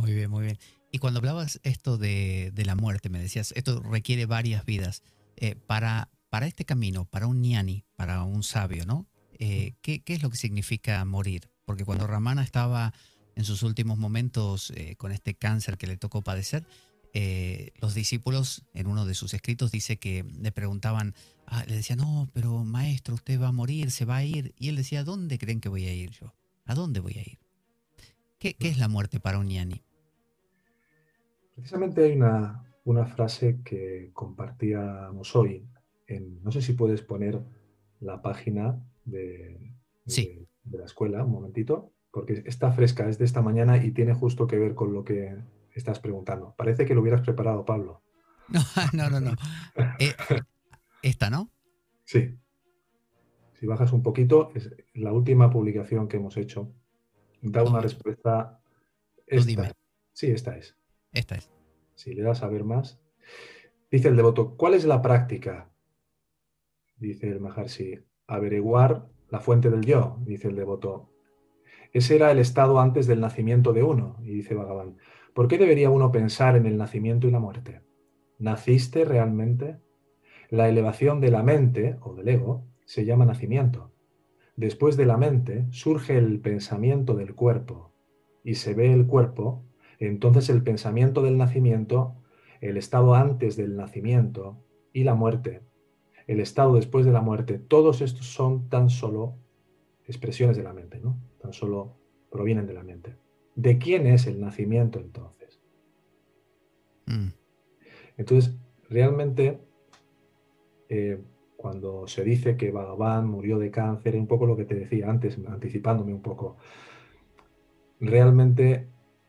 Muy bien, muy bien. Y cuando hablabas esto de, la muerte, me decías, esto requiere varias vidas. Eh, para, para este camino, para un ñani, para un sabio, ¿no? Eh, ¿qué, es lo que significa morir? Porque cuando Ramana estaba en sus últimos momentos eh, con este cáncer que le tocó padecer, eh, los discípulos en uno de sus escritos dice que le preguntaban, ah, le decían, no, pero maestro, usted va a morir, se va a ir. Y él decía, ¿dónde creen que voy a ir yo? ¿A dónde voy a ir? ¿Qué, es la muerte para un ñani? Precisamente hay una, una frase que compartíamos hoy. En, no sé si puedes poner la página de, de, la escuela, un momentito, porque está fresca, es de esta mañana y tiene justo que ver con lo que estás preguntando. Parece que lo hubieras preparado, Pablo. No, no, no. Eh, esta, ¿no? Sí. Si bajas un poquito, es la última publicación que hemos hecho. Da una respuesta. Esta. Sí, esta es. Esta es. Si le das a ver más. Dice el devoto, ¿cuál es la práctica? Dice el Maharshi, averiguar la fuente del yo, dice el devoto. Ese era el estado antes del nacimiento de uno, y dice Bhagavan. ¿Por qué debería uno pensar en el nacimiento y la muerte? ¿Naciste realmente? La elevación de la mente, o del ego, se llama nacimiento. Después de la mente surge el pensamiento del cuerpo, y se ve el cuerpo, entonces el pensamiento del nacimiento, el estado antes del nacimiento y la muerte el estado después de la muerte, todos estos son tan solo expresiones de la mente, ¿no? Tan solo provienen de la mente. ¿De quién es el nacimiento entonces? Mm. Entonces, realmente, eh, cuando se dice que Bhagavan murió de cáncer, es un poco lo que te decía antes, anticipándome un poco, realmente,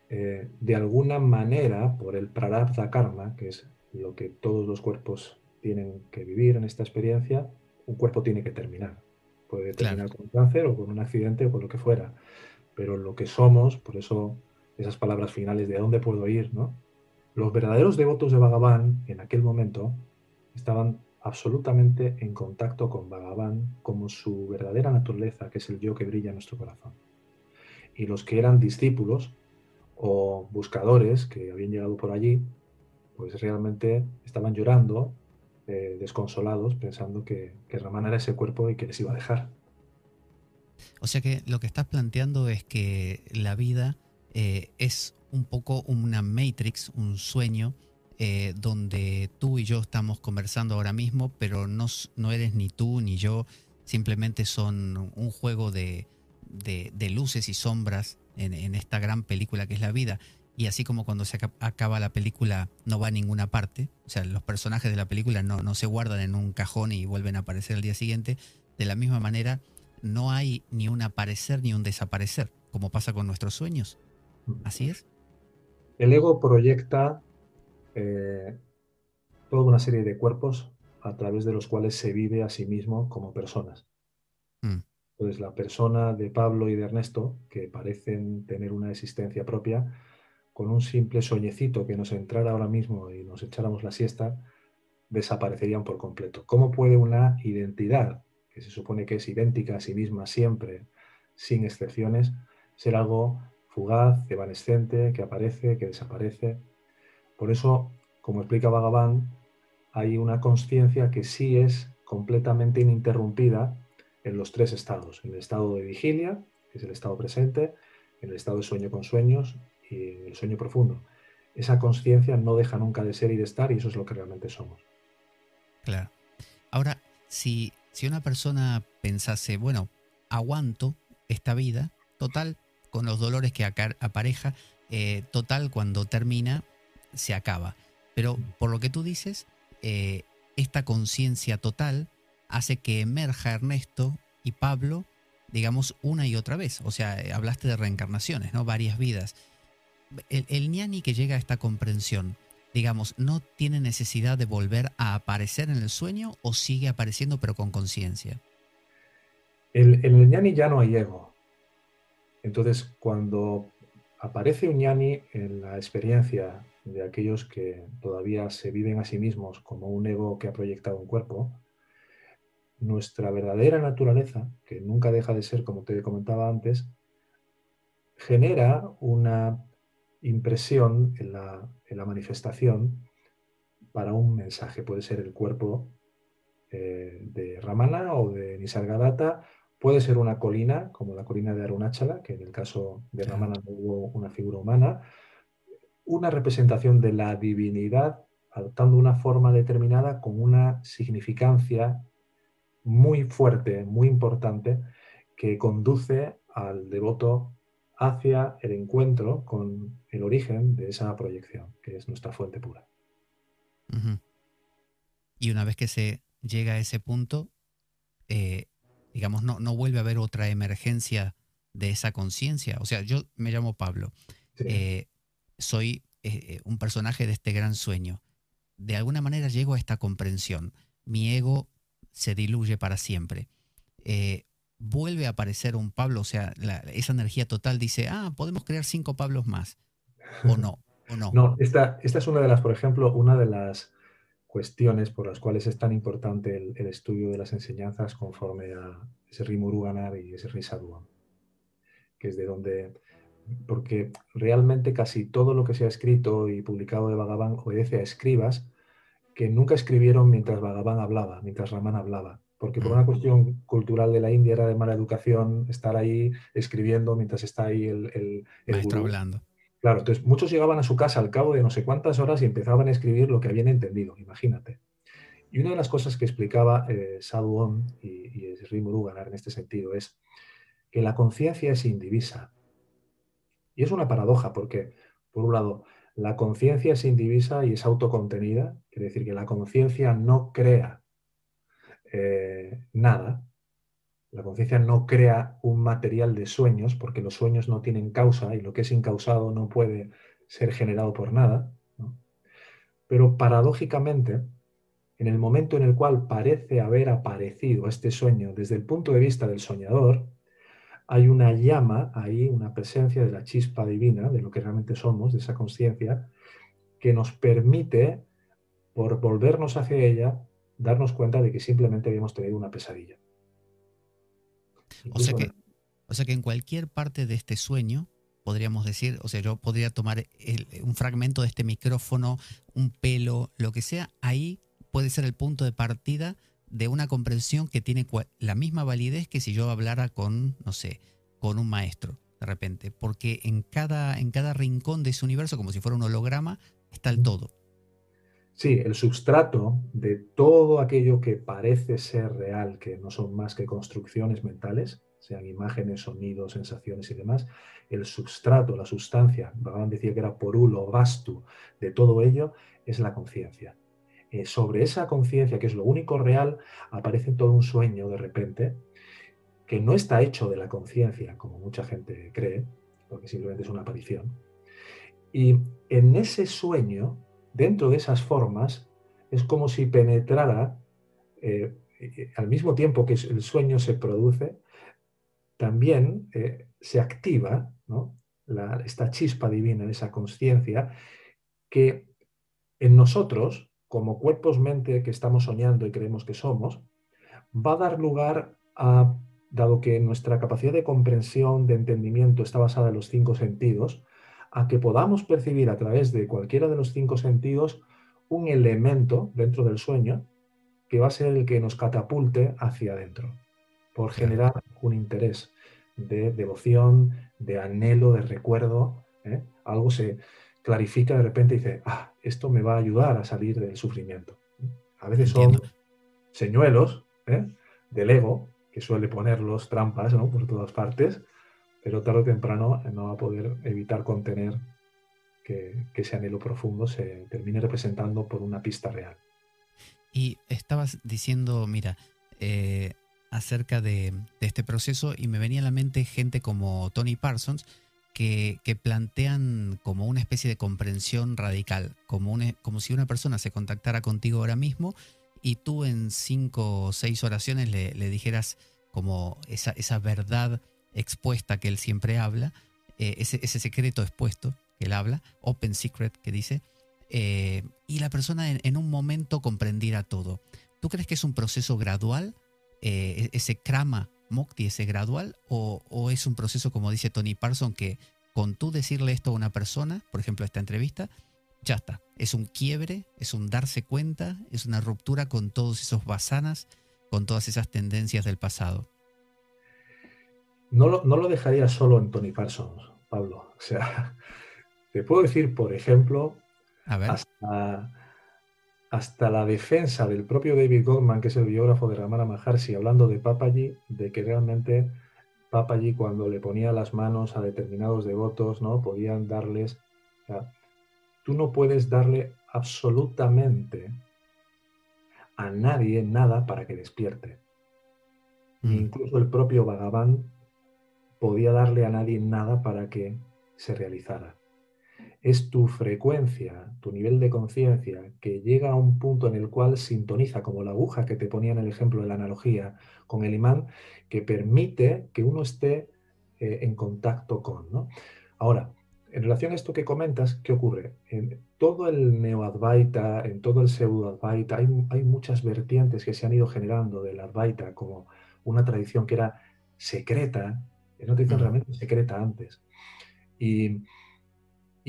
eh, de alguna manera, por el prarabdha karma, que es lo que todos los cuerpos tienen que vivir en esta experiencia, un cuerpo tiene que terminar. Puede terminar con un cáncer o con un accidente o con lo que fuera. Pero lo que somos, por eso esas palabras finales de a dónde puedo ir, ¿no? Los verdaderos devotos de Bhagavan en aquel momento estaban absolutamente en contacto con Bhagavan como su verdadera naturaleza, que es el yo que brilla en nuestro corazón. Y los que eran discípulos o buscadores que habían llegado por allí, pues realmente estaban llorando desconsolados pensando que, que Ramán era ese cuerpo y que les iba a dejar. O sea que lo que estás planteando es que la vida eh, es un poco una matrix, un sueño, eh, donde tú y yo estamos conversando ahora mismo, pero no, no eres ni tú ni yo, simplemente son un juego de, de, luces y sombras en, en, esta gran película que es la vida y así como cuando se acaba la película no va a ninguna parte, o sea, los personajes de la película no, no se guardan en un cajón y vuelven a aparecer el día siguiente, de la misma manera no hay ni un aparecer ni un desaparecer, como pasa con nuestros sueños. ¿Así es? El ego proyecta eh, toda una serie de cuerpos a través de los cuales se vive a sí mismo como personas. Mm. Entonces, la persona de Pablo y de Ernesto, que parecen tener una existencia propia, con un simple soñecito que nos entrara ahora mismo y nos echáramos la siesta, desaparecerían por completo. ¿Cómo puede una identidad, que se supone que es idéntica a sí misma siempre, sin excepciones, ser algo fugaz, evanescente, que aparece, que desaparece? Por eso, como explica Bhagavan, hay una conciencia que sí es completamente ininterrumpida en los tres estados, en el estado de vigilia, que es el estado presente, en el estado de sueño con sueños y el sueño profundo. Esa conciencia no deja nunca de ser y de estar y eso es lo que realmente somos. Claro. Ahora, si, si una persona pensase, bueno, aguanto esta vida, total, con los dolores que apareja, eh, total, cuando termina, se acaba. Pero por lo que tú dices, eh, esta conciencia total hace que emerja Ernesto y Pablo, digamos, una y otra vez. O sea, eh, hablaste de reencarnaciones, ¿no? Varias vidas. El, el ñani que llega a esta comprensión, digamos, ¿no tiene necesidad de volver a aparecer en el sueño o sigue apareciendo pero con conciencia? En el ñani ya no hay ego. Entonces, cuando aparece un ñani en la experiencia de aquellos que todavía se viven a sí mismos como un ego que ha proyectado un cuerpo, nuestra verdadera naturaleza, que nunca deja de ser, como te comentaba antes, genera una impresión en la, manifestación para un mensaje. Puede ser el cuerpo eh, de Ramana o de Nisargadatta, puede ser una colina, como la colina de Arunachala, que en el caso de Ramana no hubo una figura humana, una representación de la divinidad adoptando una forma determinada con una significancia muy fuerte, muy importante, que conduce al devoto hacia el encuentro con el origen de esa proyección, que es nuestra fuente pura. Y una vez que se llega a ese punto, eh, digamos, no, no vuelve a haber otra emergencia de esa conciencia. O sea, yo me llamo Pablo, eh, soy eh, un personaje de este gran sueño. De alguna manera llego a esta comprensión. Mi ego se diluye para siempre vuelve a aparecer un Pablo, o sea, esa energía total dice, ah, podemos crear cinco Pablos más, o no, o no. No, esta, esta es una de las, por ejemplo, una de las cuestiones por las cuales es tan importante el, estudio de las enseñanzas conforme a ese Rimuruganar y ese Risaduam, que es de donde, porque realmente casi todo lo que se ha escrito y publicado de Bhagavan obedece a escribas que nunca escribieron mientras Bhagavan hablaba, mientras Raman hablaba porque por una cuestión cultural de la India era de mala educación estar ahí escribiendo mientras está ahí el, el, Maestro hablando. Claro, entonces muchos llegaban a su casa al cabo de no sé cuántas horas y empezaban a escribir lo que habían entendido, imagínate. Y una de las cosas que explicaba eh, Sadhu y, y Rimuru Ganar en este sentido es que la conciencia es indivisa. Y es una paradoja porque, por un lado, la conciencia es indivisa y es autocontenida, quiere decir que la conciencia no crea eh, nada. La conciencia no crea un material de sueños porque los sueños no tienen causa y lo que es incausado no puede ser generado por nada. Pero paradójicamente, en el momento en el cual parece haber aparecido este sueño desde el punto de vista del soñador, hay una llama ahí, una presencia de la chispa divina, de lo que realmente somos, de esa conciencia, que nos permite, por volvernos hacia ella, darnos cuenta de que simplemente habíamos tenido una pesadilla. o sea, que, o sea que en cualquier parte de este sueño, podríamos decir, o sea, yo podría tomar un fragmento de este micrófono, un pelo, lo que sea, ahí puede ser el punto de partida de una comprensión que tiene la misma validez que si yo hablara con, no sé, con un maestro, de repente, porque en cada, en cada rincón de ese universo, como si fuera un holograma, está el todo. Sí, el substrato de todo aquello que parece ser real, que no son más que construcciones mentales, sean imágenes, sonidos, sensaciones y demás, el substrato, la sustancia, Bhagavan decía que era porulo, vastu, de todo ello, es la conciencia. Eh, sobre esa conciencia, que es lo único real, aparece todo un sueño de repente, que no está hecho de la conciencia, como mucha gente cree, porque simplemente es una aparición. Y en ese sueño, dentro de esas formas es como si penetrara, eh, eh, al mismo tiempo que el sueño se produce, también se activa esta chispa divina, esa conciencia, que en nosotros, como cuerpos-mente que estamos soñando y creemos que somos, va a dar lugar a, dado que nuestra capacidad de comprensión, de entendimiento está basada en los cinco sentidos, a que podamos percibir a través de cualquiera de los cinco sentidos un elemento dentro del sueño que va a ser el que nos catapulte hacia adentro, por generar un interés de devoción, de anhelo, de recuerdo. ¿eh? Algo se clarifica de repente y dice, ah, esto me va a ayudar a salir del sufrimiento. A veces son señuelos ¿eh? del ego que suele ponerlos trampas ¿no? por todas partes, pero tarde o temprano no va a poder evitar contener que, ese anhelo profundo se termine representando por una pista real. Y estabas diciendo, mira, eh, acerca de, este proceso y me venía a la mente gente como Tony Parsons que, plantean como una especie de comprensión radical, como, como si una persona se contactara contigo ahora mismo y tú en cinco o seis oraciones le, dijeras como esa, esa, verdad expuesta que él siempre habla, eh, ese, secreto expuesto que él habla, open secret que dice, eh, y la persona en, un momento comprendiera todo. ¿Tú crees que es un proceso gradual, eh, e-, ese crama mokti, ese gradual, o, o, es un proceso, como dice Tony Parson, que con tú decirle esto a una persona, por ejemplo, esta entrevista, ya está. Es un quiebre, es un darse cuenta, es una ruptura con todos esos basanas, con todas esas tendencias del pasado. No lo, no lo dejaría solo en Tony Parsons, Pablo. O sea, te puedo decir, por ejemplo, Hasta, hasta la defensa del propio David Goldman, que es el biógrafo de Ramana Maharshi, hablando de Papaji, de que realmente Papaji cuando le ponía las manos a determinados devotos, ¿no? Podían darles tú no puedes darle absolutamente a nadie nada para que despierte. Mm. Incluso el propio Bhagavan podía darle a nadie nada para que se realizara. Es tu frecuencia, tu nivel de conciencia, que llega a un punto en el cual sintoniza, como la aguja que te ponía en el ejemplo de la analogía con el imán, que permite que uno esté eh, en contacto con. ¿no? Ahora, en relación a esto que comentas, ¿qué ocurre? En todo el neo-advaita, en todo el pseudo-advaita, hay, muchas vertientes que se han ido generando del advaita como una tradición que era secreta, era una tradición realmente secreta antes. Y,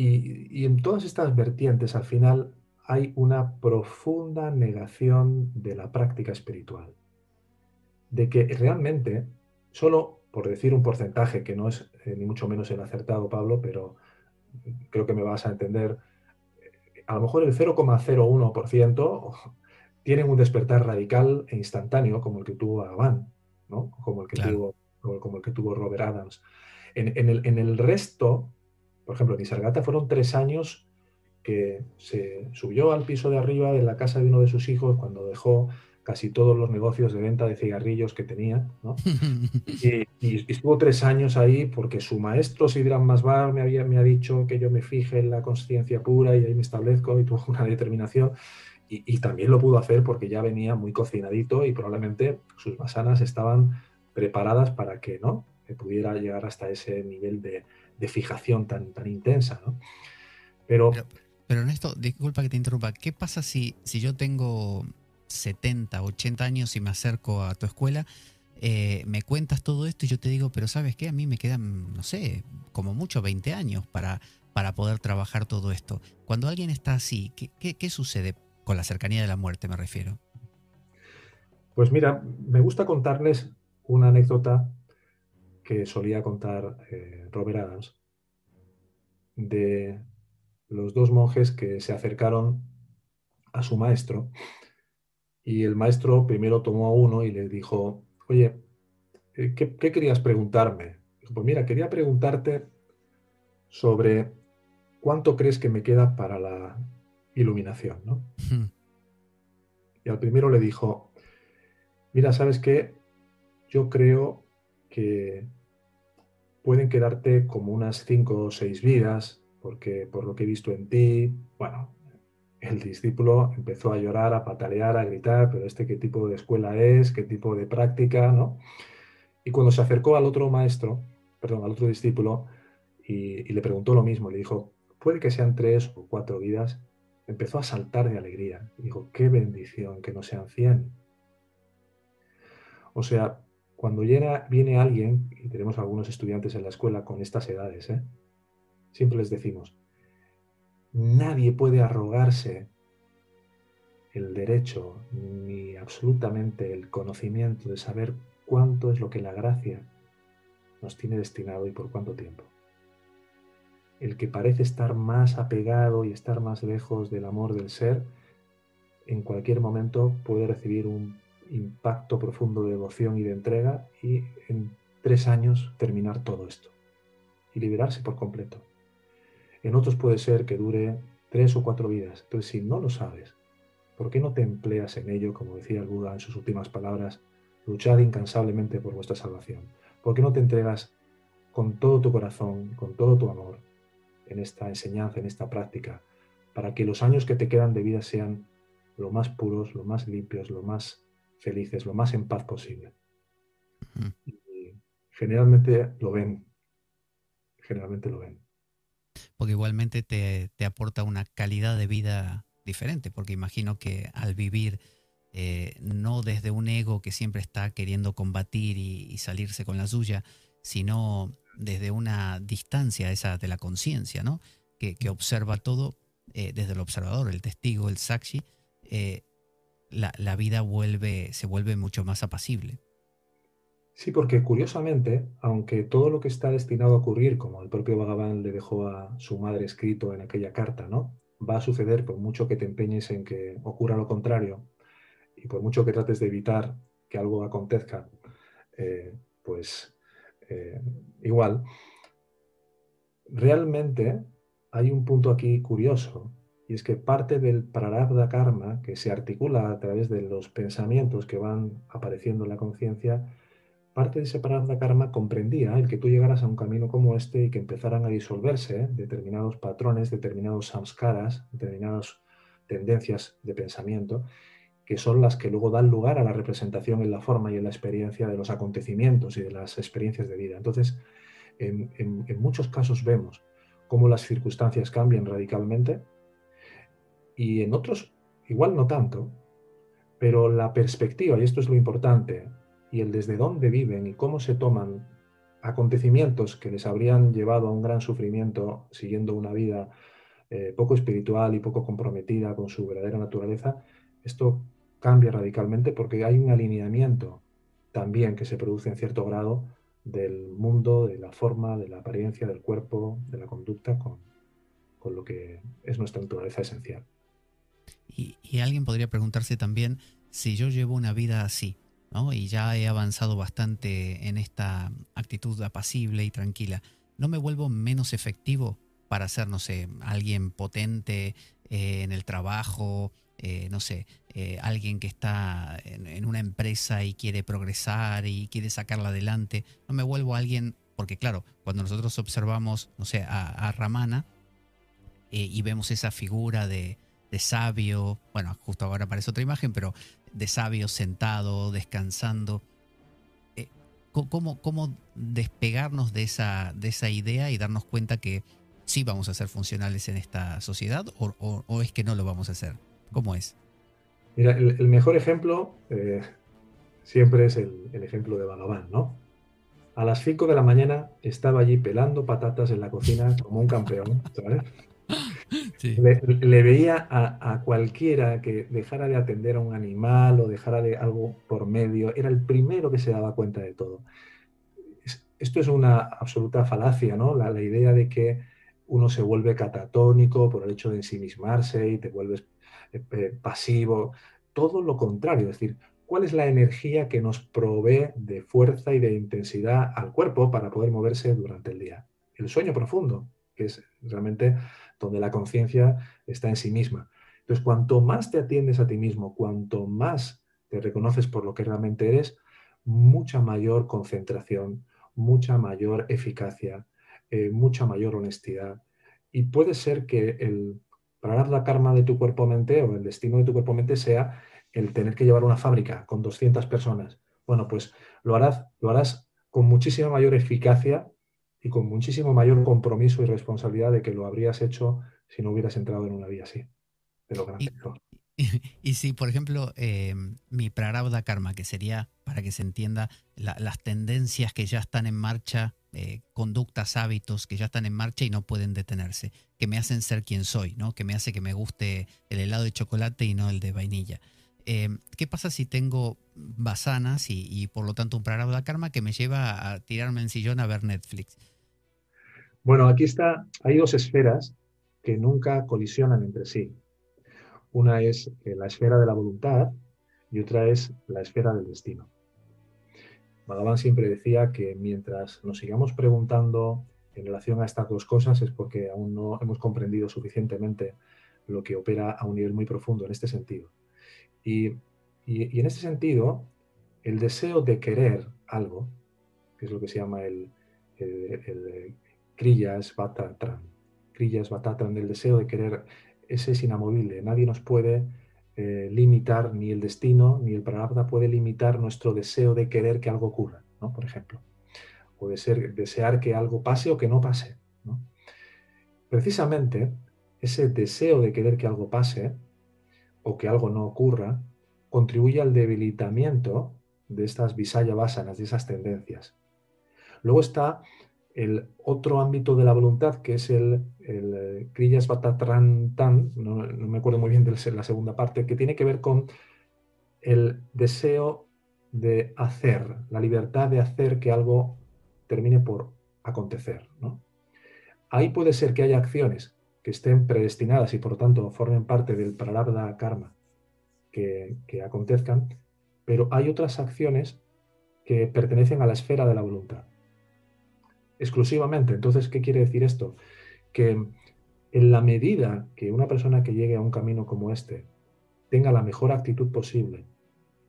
y, en todas estas vertientes, al final, hay una profunda negación de la práctica espiritual. De que realmente, solo por decir un porcentaje que no es eh, ni mucho menos el acertado, Pablo, pero creo que me vas a entender, a lo mejor el 0,01% tienen un despertar radical e instantáneo como el que tuvo Avan, ¿no? como, el que tuvo, como el que tuvo Robert Adams. En, el, en el, resto, por ejemplo, en Isargata fueron tres años que se subió al piso de arriba de la casa de uno de sus hijos cuando dejó casi todos los negocios de venta de cigarrillos que tenía, ¿no? y, estuvo tres años ahí porque su maestro Sidran Masbar me, había, me ha dicho que yo me fije en la conciencia pura y ahí me establezco y tuvo una determinación. Y, también lo pudo hacer porque ya venía muy cocinadito y probablemente sus masanas estaban preparadas para que no que pudiera llegar hasta ese nivel de, fijación tan, tan intensa. ¿no? Pero, pero, pero Ernesto, disculpa que te interrumpa, ¿qué pasa si, si yo tengo 70, 80 años y me acerco a tu escuela, eh, me cuentas todo esto y yo te digo, pero ¿sabes qué? A mí me quedan, no sé, como mucho 20 años para, para poder trabajar todo esto. Cuando alguien está así, ¿qué, sucede con la cercanía de la muerte, me refiero? Pues mira, me gusta contarles una anécdota que solía contar eh, Robert Adams de los dos monjes que se acercaron a su maestro y el maestro primero tomó a uno y le dijo, oye, eh, ¿qué, querías preguntarme? Dijo, pues mira, quería preguntarte sobre cuánto crees que me queda para la iluminación, ¿no? Y al primero le dijo, mira, ¿sabes qué? Yo creo que pueden quedarte como unas cinco o seis vidas, porque por lo que he visto en ti, bueno, el discípulo empezó a llorar, a patalear, a gritar, pero este qué tipo de escuela es, qué tipo de práctica, ¿no? Y cuando se acercó al otro maestro, perdón, al otro discípulo, y, le preguntó lo mismo, le dijo, puede que sean tres o cuatro vidas, empezó a saltar de alegría. Y dijo, qué bendición que no sean cien. O sea, cuando viene alguien, y tenemos algunos estudiantes en la escuela con estas edades, ¿eh? siempre les decimos, Nadie puede arrogarse el derecho ni absolutamente el conocimiento de saber cuánto es lo que la gracia nos tiene destinado y por cuánto tiempo. El que parece estar más apegado y estar más lejos del amor del ser, en cualquier momento puede recibir un impacto profundo de devoción y de entrega y en tres años terminar todo esto y liberarse por completo. En otros puede ser que dure tres o cuatro vidas. Entonces, si no lo sabes, ¿por qué no te empleas en ello, como decía el Buda en sus últimas palabras, luchad incansablemente por vuestra salvación? ¿Por qué no te entregas con todo tu corazón, con todo tu amor en esta enseñanza, en esta práctica, para que los años que te quedan de vida sean lo más puros, lo más limpios, lo más felices, lo más en paz posible? Y generalmente lo ven, generalmente lo ven porque igualmente te, aporta una calidad de vida diferente, porque imagino que al vivir eh, no desde un ego que siempre está queriendo combatir y, salirse con la suya, sino desde una distancia esa de la conciencia, ¿no? Que, observa todo eh, desde el observador, el testigo, el sakshi, eh, la, la, vida vuelve, se vuelve mucho más apacible. Sí, porque curiosamente, aunque todo lo que está destinado a ocurrir, como el propio Bhagavan le dejó a su madre escrito en aquella carta, ¿no? Va a suceder por mucho que te empeñes en que ocurra lo contrario y por mucho que trates de evitar que algo acontezca, eh, pues eh, igual. Realmente hay un punto aquí curioso y es que parte del prarabdha karma que se articula a través de los pensamientos que van apareciendo en la conciencia Parte de ese de karma comprendía el que tú llegaras a un camino como este y que empezaran a disolverse determinados patrones, determinados samskaras, determinadas tendencias de pensamiento, que son las que luego dan lugar a la representación en la forma y en la experiencia de los acontecimientos y de las experiencias de vida. Entonces, en, en muchos casos vemos cómo las circunstancias cambian radicalmente y en otros igual no tanto, pero la perspectiva, y esto es lo importante, y el desde dónde viven y cómo se toman acontecimientos que les habrían llevado a un gran sufrimiento siguiendo una vida eh, poco espiritual y poco comprometida con su verdadera naturaleza, esto cambia radicalmente porque hay un alineamiento también que se produce en cierto grado del mundo, de la forma, de la apariencia, del cuerpo, de la conducta con, con lo que es nuestra naturaleza esencial. Y alguien podría preguntarse también si yo llevo una vida así, y ya he avanzado bastante en esta actitud apacible y tranquila, ¿no me vuelvo menos efectivo para ser, no sé, alguien potente eh, en el trabajo, eh, no sé, eh, alguien que está en, una empresa y quiere progresar y quiere sacarla adelante? ¿No me vuelvo alguien, porque claro, cuando nosotros observamos, no sé, a, Ramana y vemos esa figura de, de sabio, bueno, justo ahora aparece otra imagen, pero de sabio sentado, descansando. Eh, ¿cómo, ¿Cómo despegarnos de esa, de esa idea y darnos cuenta que sí vamos a ser funcionales en esta sociedad o, es que no lo vamos a hacer? ¿Cómo es? Mira, el, mejor ejemplo eh, siempre es el, el, ejemplo de Bhagavan, ¿no? A las 5 de la mañana estaba allí pelando patatas en la cocina como un campeón, ¿sabes? Le, veía a, cualquiera que dejara de atender a un animal o dejara de algo por medio, era el primero que se daba cuenta de todo. Esto es una absoluta falacia, ¿no? La, idea de que uno se vuelve catatónico por el hecho de ensimismarse y te vuelves eh, eh, pasivo. Todo lo contrario, es decir, ¿cuál es la energía que nos provee de fuerza y de intensidad al cuerpo para poder moverse durante el día? El sueño profundo, que es realmente donde la conciencia está en sí misma. Entonces, cuanto más te atiendes a ti mismo, cuanto más te reconoces por lo que realmente eres, mucha mayor concentración, mucha mayor eficacia, eh, mucha mayor honestidad. Y puede ser que el la karma de tu cuerpo-mente o el destino de tu cuerpo-mente sea el tener que llevar una fábrica con 200 personas. Bueno, pues lo harás, lo harás con muchísima mayor eficacia y con muchísimo mayor compromiso y responsabilidad de que lo habrías hecho si no hubieras entrado en una vía así. y, si, por ejemplo, eh, mi prarabdha karma, que sería, para que se entienda, las tendencias que ya están en marcha, eh, conductas, hábitos que ya están en marcha y no pueden detenerse, que me hacen ser quien soy, ¿no? que me hace que me guste el helado de chocolate y no el de vainilla. Eh, ¿Qué pasa si tengo basanas y, y, por lo tanto un prarabdha karma que me lleva a tirarme en sillón a ver Netflix? Bueno, aquí está, hay dos esferas que nunca colisionan entre sí. Una es eh, la esfera de la voluntad y otra es la esfera del destino. Bhagavan siempre decía que mientras nos sigamos preguntando en relación a estas dos cosas es porque aún no hemos comprendido suficientemente lo que opera a un nivel muy profundo en este sentido. Y, en este sentido, el deseo de querer algo, que es lo que se llama el Kriyas Batatran, Kriyas Batatran, del deseo de querer, ese es inamovible, nadie nos puede eh, limitar, ni el destino, ni el prarabdha puede limitar nuestro deseo de querer que algo ocurra, ¿no? por ejemplo o ser, desear que algo pase o que no pase. Precisamente ese deseo de querer que algo pase o que algo no ocurra contribuye al debilitamiento de estas visaya basanas, de esas tendencias. Luego está el otro ámbito de la voluntad, que es el, el Kriyas Batatrantan, no, no me acuerdo muy bien de la segunda parte, que tiene que ver con el deseo de hacer, la libertad de hacer que algo termine por acontecer. ¿no? Ahí puede ser que haya acciones que estén predestinadas y por lo tanto formen parte del prarabdha karma que, que acontezcan, pero hay otras acciones que pertenecen a la esfera de la voluntad. Exclusivamente. Entonces, ¿qué quiere decir esto? Que en la medida que una persona que llegue a un camino como este tenga la mejor actitud posible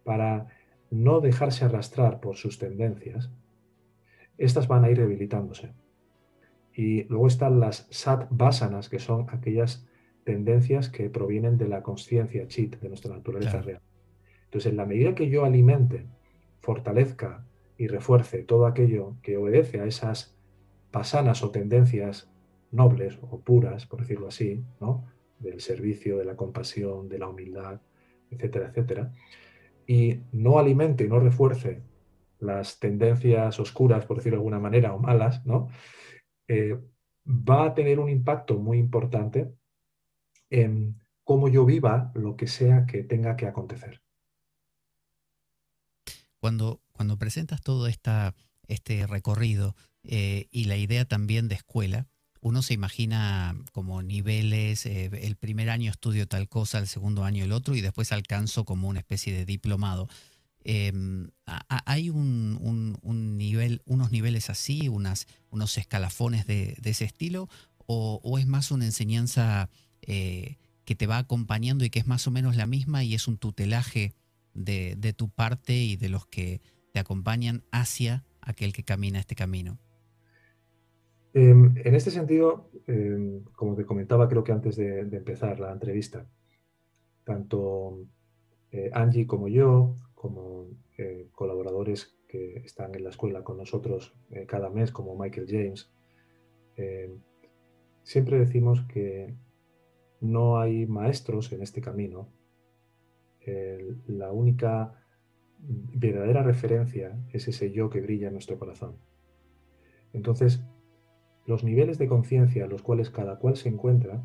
para no dejarse arrastrar por sus tendencias, estas van a ir debilitándose. Y luego están las sat vasanas, que son aquellas tendencias que provienen de la conciencia chit, de nuestra naturaleza real. Entonces, en la medida que yo alimente, fortalezca y refuerce todo aquello que obedece a esas pasanas o tendencias nobles o puras, por decirlo así, ¿no? del servicio, de la compasión, de la humildad, etcétera, etcétera, y no alimente y no refuerce las tendencias oscuras, por decirlo de alguna manera, o malas, ¿no? Eh, va a tener un impacto muy importante en cómo yo viva lo que sea que tenga que acontecer. Cuando, cuando presentas todo esta, este recorrido eh, y la idea también de escuela, uno se imagina como niveles, eh, el primer año estudio tal cosa, el segundo año el otro y después alcanzo como una especie de diplomado. Em, ¿Hay un, nivel, unos niveles así, unas, unos escalafones de, ese estilo? O, es más una enseñanza eh, que te va acompañando y que es más o menos la misma y es un tutelaje de, tu parte y de los que te acompañan hacia aquel que camina este camino? Em, en este sentido, em, como te comentaba creo que antes de, empezar la entrevista, tanto eh, Angie como yo, como eh, colaboradores que están en la escuela con nosotros eh, cada mes, como Michael James, eh, siempre decimos que no hay maestros en este camino. la única verdadera referencia es ese yo que brilla en nuestro corazón. Entonces, los niveles de conciencia a los cuales cada cual se encuentra,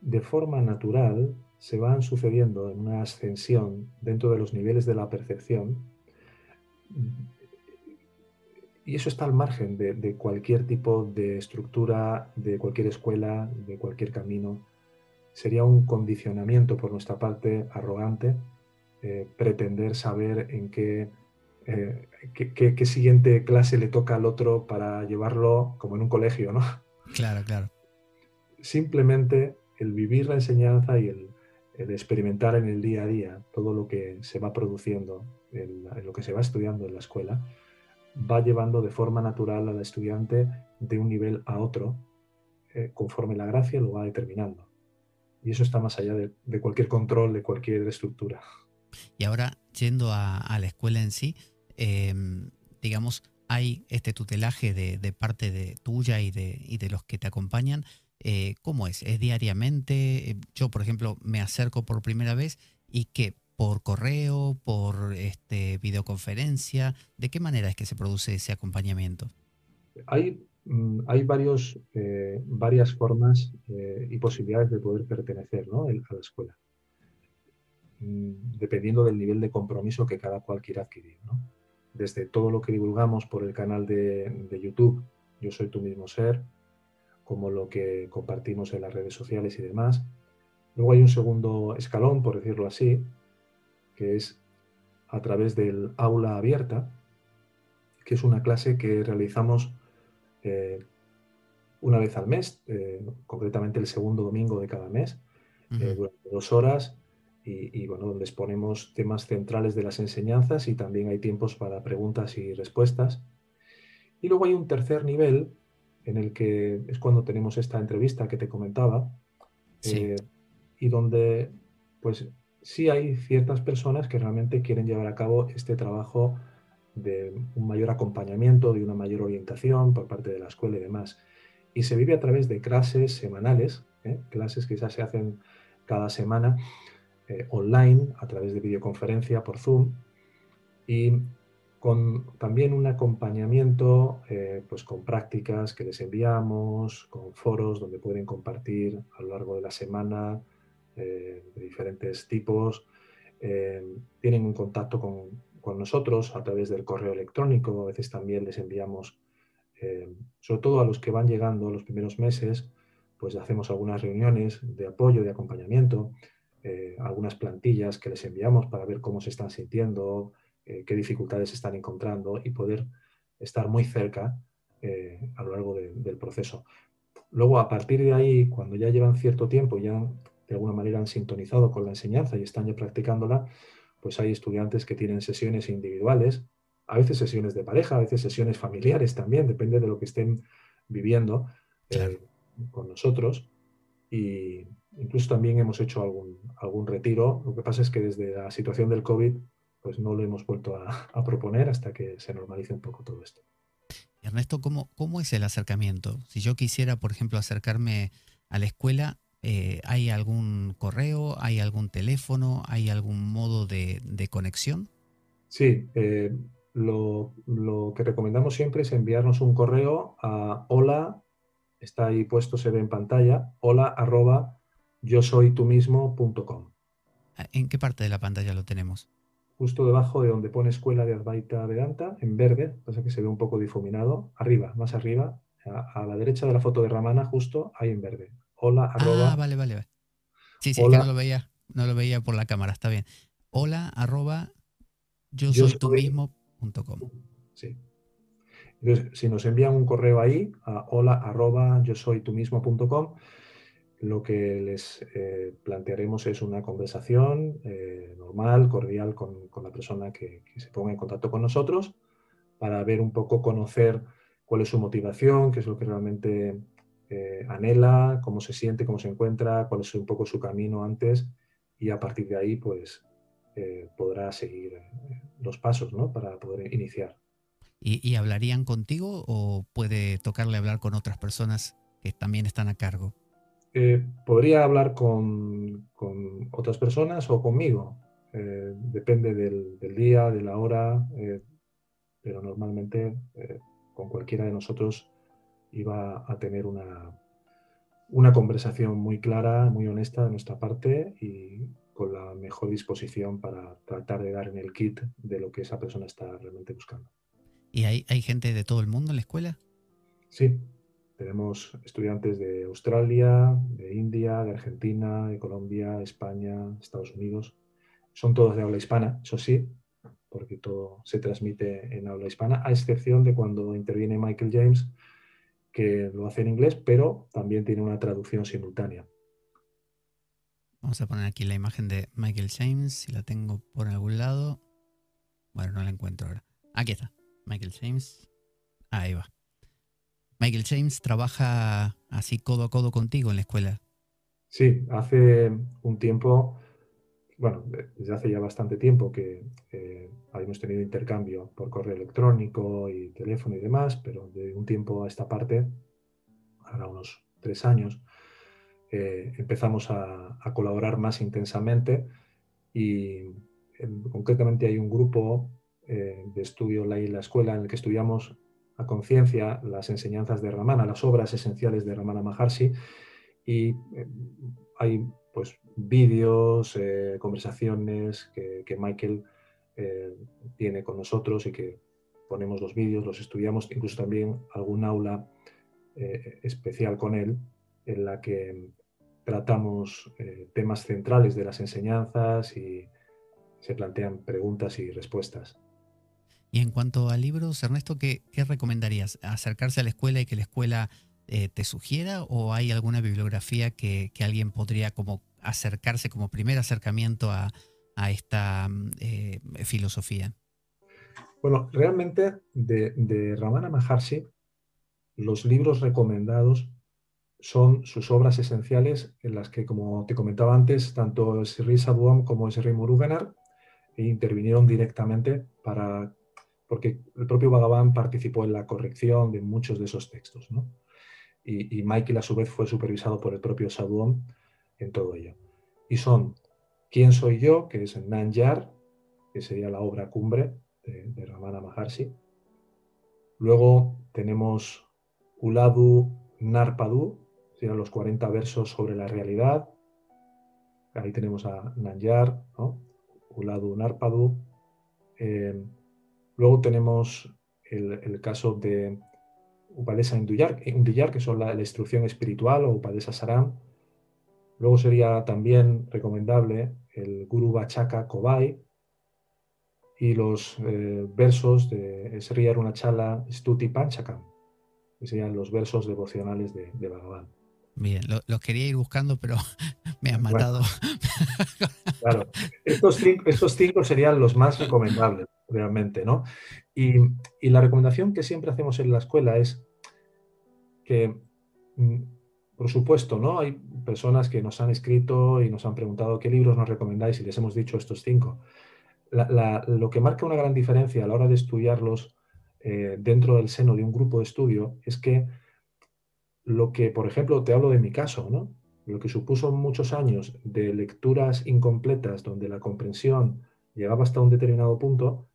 de forma natural, se van sucediendo en una ascensión dentro de los niveles de la percepción y eso está al margen de, cualquier tipo de estructura, de cualquier escuela, de cualquier camino. Sería un condicionamiento por nuestra parte arrogante eh, pretender saber en qué, eh, qué, qué, siguiente clase le toca al otro para llevarlo como en un colegio, ¿no? Claro, claro. Simplemente el vivir la enseñanza y el, el experimentar en el día a día todo lo que se va produciendo, en, lo que se va estudiando en la escuela, va llevando de forma natural al estudiante de un nivel a otro, eh, conforme la gracia lo va determinando. Y eso está más allá de, cualquier control, de cualquier estructura. Y ahora, yendo a, la escuela en sí, em, digamos, hay este tutelaje de, parte de tuya y de, y de los que te acompañan eh, ¿Cómo es? ¿Es diariamente? Eh, yo, por ejemplo, me acerco por primera vez y que por correo, por este, videoconferencia, ¿de qué manera es que se produce ese acompañamiento? Hay, mm, hay varios, eh, varias formas y posibilidades de poder pertenecer a la escuela, mm, dependiendo del nivel de compromiso que cada cual quiera adquirir. Desde todo lo que divulgamos por el canal de, de YouTube, Yo Soy Tu Mismo Ser, como lo que compartimos en las redes sociales y demás. Luego hay un segundo escalón, por decirlo así, que es a través del aula abierta, que es una clase que realizamos eh, una vez al mes, eh, concretamente el segundo domingo de cada mes, eh, durante dos horas, y, bueno, donde exponemos temas centrales de las enseñanzas y también hay tiempos para preguntas y respuestas. Y luego hay un tercer nivel en el que es cuando tenemos esta entrevista que te comentaba, y donde pues sí hay ciertas personas que realmente quieren llevar a cabo este trabajo de un mayor acompañamiento, de una mayor orientación por parte de la escuela y demás. Y se vive a través de clases semanales, ¿eh? clases que ya se hacen cada semana eh, online, a través de videoconferencia por Zoom, y con también un acompañamiento eh, pues con prácticas que les enviamos, con foros donde pueden compartir a lo largo de la semana de diferentes tipos. tienen un contacto con, con nosotros a través del correo electrónico, a veces también les enviamos, eh, sobre todo a los que van llegando los primeros meses, pues hacemos algunas reuniones de apoyo, de acompañamiento, eh, algunas plantillas que les enviamos para ver cómo se están sintiendo, eh, qué dificultades están encontrando y poder estar muy cerca a lo largo del proceso. Luego, a partir de ahí, cuando ya llevan cierto tiempo, ya de alguna manera han sintonizado con la enseñanza y están ya practicándola, pues hay estudiantes que tienen sesiones individuales, a veces sesiones de pareja, a veces sesiones familiares también, depende de lo que estén viviendo eh, con nosotros. Y incluso también hemos hecho algún, algún retiro. Lo que pasa es que desde la situación del COVID, pues no lo hemos vuelto a, proponer hasta que se normalice un poco todo esto. Ernesto, ¿cómo, ¿cómo es el acercamiento? Si yo quisiera, por ejemplo, acercarme a la escuela, eh, ¿Hay algún correo? ¿Hay algún teléfono? ¿Hay algún modo de, conexión? Sí, eh, lo, que recomendamos siempre es enviarnos un correo a hola, está ahí puesto, se ve en pantalla, hola arroba yo soy tú mismo.com. Ah, ¿En qué parte de la pantalla lo tenemos? Justo debajo de donde pone Escuela de Advaita Vedanta, en verde, pasa que se ve un poco difuminado, arriba, más arriba, a, a la derecha de la foto de Ramana, justo ahí en verde, hola arroba. Ah, vale, vale, Sí, sí, que no lo veía, no lo veía por la cámara, está bien. Hola arroba yo, soy, tú mismo.com. Sí. Entonces, si nos envían un correo ahí a hola arroba yo soy tú mismo.com, lo que les eh, plantearemos es una conversación eh, normal, cordial con, la persona que, se ponga en contacto con nosotros para ver un poco, conocer cuál es su motivación, qué es lo que realmente eh, anhela, cómo se siente, cómo se encuentra, cuál es un poco su camino antes y a partir de ahí pues podrá seguir los pasos ¿no? para poder iniciar. ¿Y, hablarían contigo o puede tocarle hablar con otras personas que también están a cargo? Podría hablar con, otras personas o conmigo. depende del, del, día, de la hora, pero normalmente con cualquiera de nosotros iba a tener una, una conversación muy clara, muy honesta de nuestra parte y con la mejor disposición para tratar de dar en el kit de lo que esa persona está realmente buscando. ¿Y hay, hay gente de todo el mundo en la escuela? Sí, tenemos estudiantes de Australia, de India, de Argentina, de Colombia, España, Estados Unidos. Son todos de habla hispana, eso sí, porque todo se transmite en habla hispana, a excepción de cuando interviene Michael James, que lo hace en inglés, pero también tiene una traducción simultánea. Vamos a poner aquí la imagen de Michael James, si la tengo por algún lado. Bueno, no la encuentro ahora. Aquí está, Michael James. Ahí va. Michael James trabaja así codo a codo contigo en la escuela. Sí, hace un tiempo, bueno, desde hace ya bastante tiempo que eh, habíamos tenido intercambio por correo electrónico y teléfono y demás, pero de un tiempo a esta parte, ahora unos tres años, eh, empezamos a, colaborar más intensamente y concretamente hay un grupo eh, de estudio la, la escuela en el que estudiamos conciencia las enseñanzas de Ramana, las obras esenciales de Ramana Maharshi y eh, hay pues vídeos, conversaciones que, Michael eh, tiene con nosotros y que ponemos los vídeos, los estudiamos, incluso también algún aula eh, especial con él en la que tratamos eh, temas centrales de las enseñanzas y se plantean preguntas y respuestas. Y en cuanto a libros, Ernesto, ¿qué, recomendarías? ¿Acercarse a la escuela y que la escuela eh, te sugiera o hay alguna bibliografía que, alguien podría como acercarse como primer acercamiento a, esta eh, filosofía? Bueno, realmente de, de, Ramana Maharshi, los libros recomendados son sus obras esenciales en las que, como te comentaba antes, tanto Sri Sadhuam como Sri Muruganar intervinieron directamente para, porque el propio Bhagavan participó en la corrección de muchos de esos textos. Y, Michael a su vez fue supervisado por el propio Sadhuam en todo ello. Y son ¿Quién soy yo? que es Nanyar, que sería la obra cumbre de, Ramana Maharshi. Luego tenemos Uladu Narpadu, serían los 40 versos sobre la realidad. Ahí tenemos a Nanyar, ¿no? Uladu Narpadu. Eh, luego tenemos el, caso de Upadesa Induyar, que son la, instrucción espiritual, o Upadesa Saram. Luego sería también recomendable el Guru Bachaka Kobai y los eh, versos de Sri Arunachala Stuti Panchakam, que serían los versos devocionales de, de Bhagavan. Bien, los quería ir buscando, pero me han matado. claro, estos cinco, serían los más recomendables, realmente, ¿no? Y, la recomendación que siempre hacemos en la escuela es que, mm, por supuesto, ¿no? Hay personas que nos han escrito y nos han preguntado qué libros nos recomendáis y les hemos dicho estos cinco. lo que marca una gran diferencia a la hora de estudiarlos eh, dentro del seno de un grupo de estudio es que lo que, por ejemplo, te hablo de mi caso, ¿no? Lo que supuso muchos años de lecturas incompletas donde la comprensión llegaba hasta un determinado punto,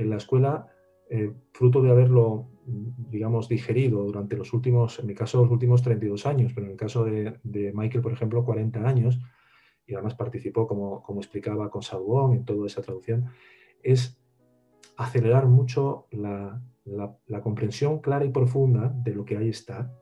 en la escuela, eh, fruto de haberlo, digamos, digerido durante los últimos, en mi caso, los últimos 32 años, pero en el caso de, Michael, por ejemplo, 40 años, y además participó, como, como explicaba, con Sabuón en toda esa traducción, es acelerar mucho la, la comprensión clara y profunda de lo que ahí está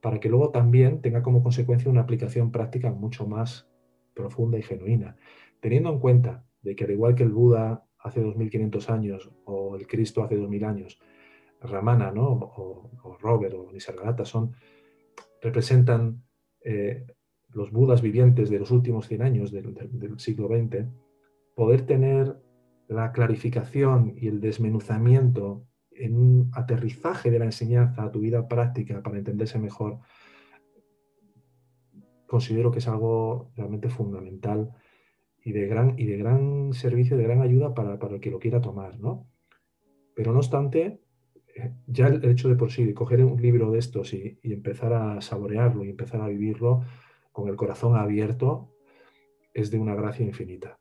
para que luego también tenga como consecuencia una aplicación práctica mucho más profunda y genuina, teniendo en cuenta de que al igual que el Buda hace 2500 años o el Cristo hace 2000 años, Ramana ¿no? o, Robert o Nisargadatta son, representan eh, los Budas vivientes de los últimos 100 años del, del siglo XX, poder tener la clarificación y el desmenuzamiento en un aterrizaje de la enseñanza a tu vida práctica para entenderse mejor, considero que es algo realmente fundamental y de gran, y de gran servicio, de gran ayuda para, el que lo quiera tomar, ¿no? Pero no obstante, eh, ya el hecho de por sí, de coger un libro de estos y, y empezar a saborearlo y empezar a vivirlo con el corazón abierto, es de una gracia infinita.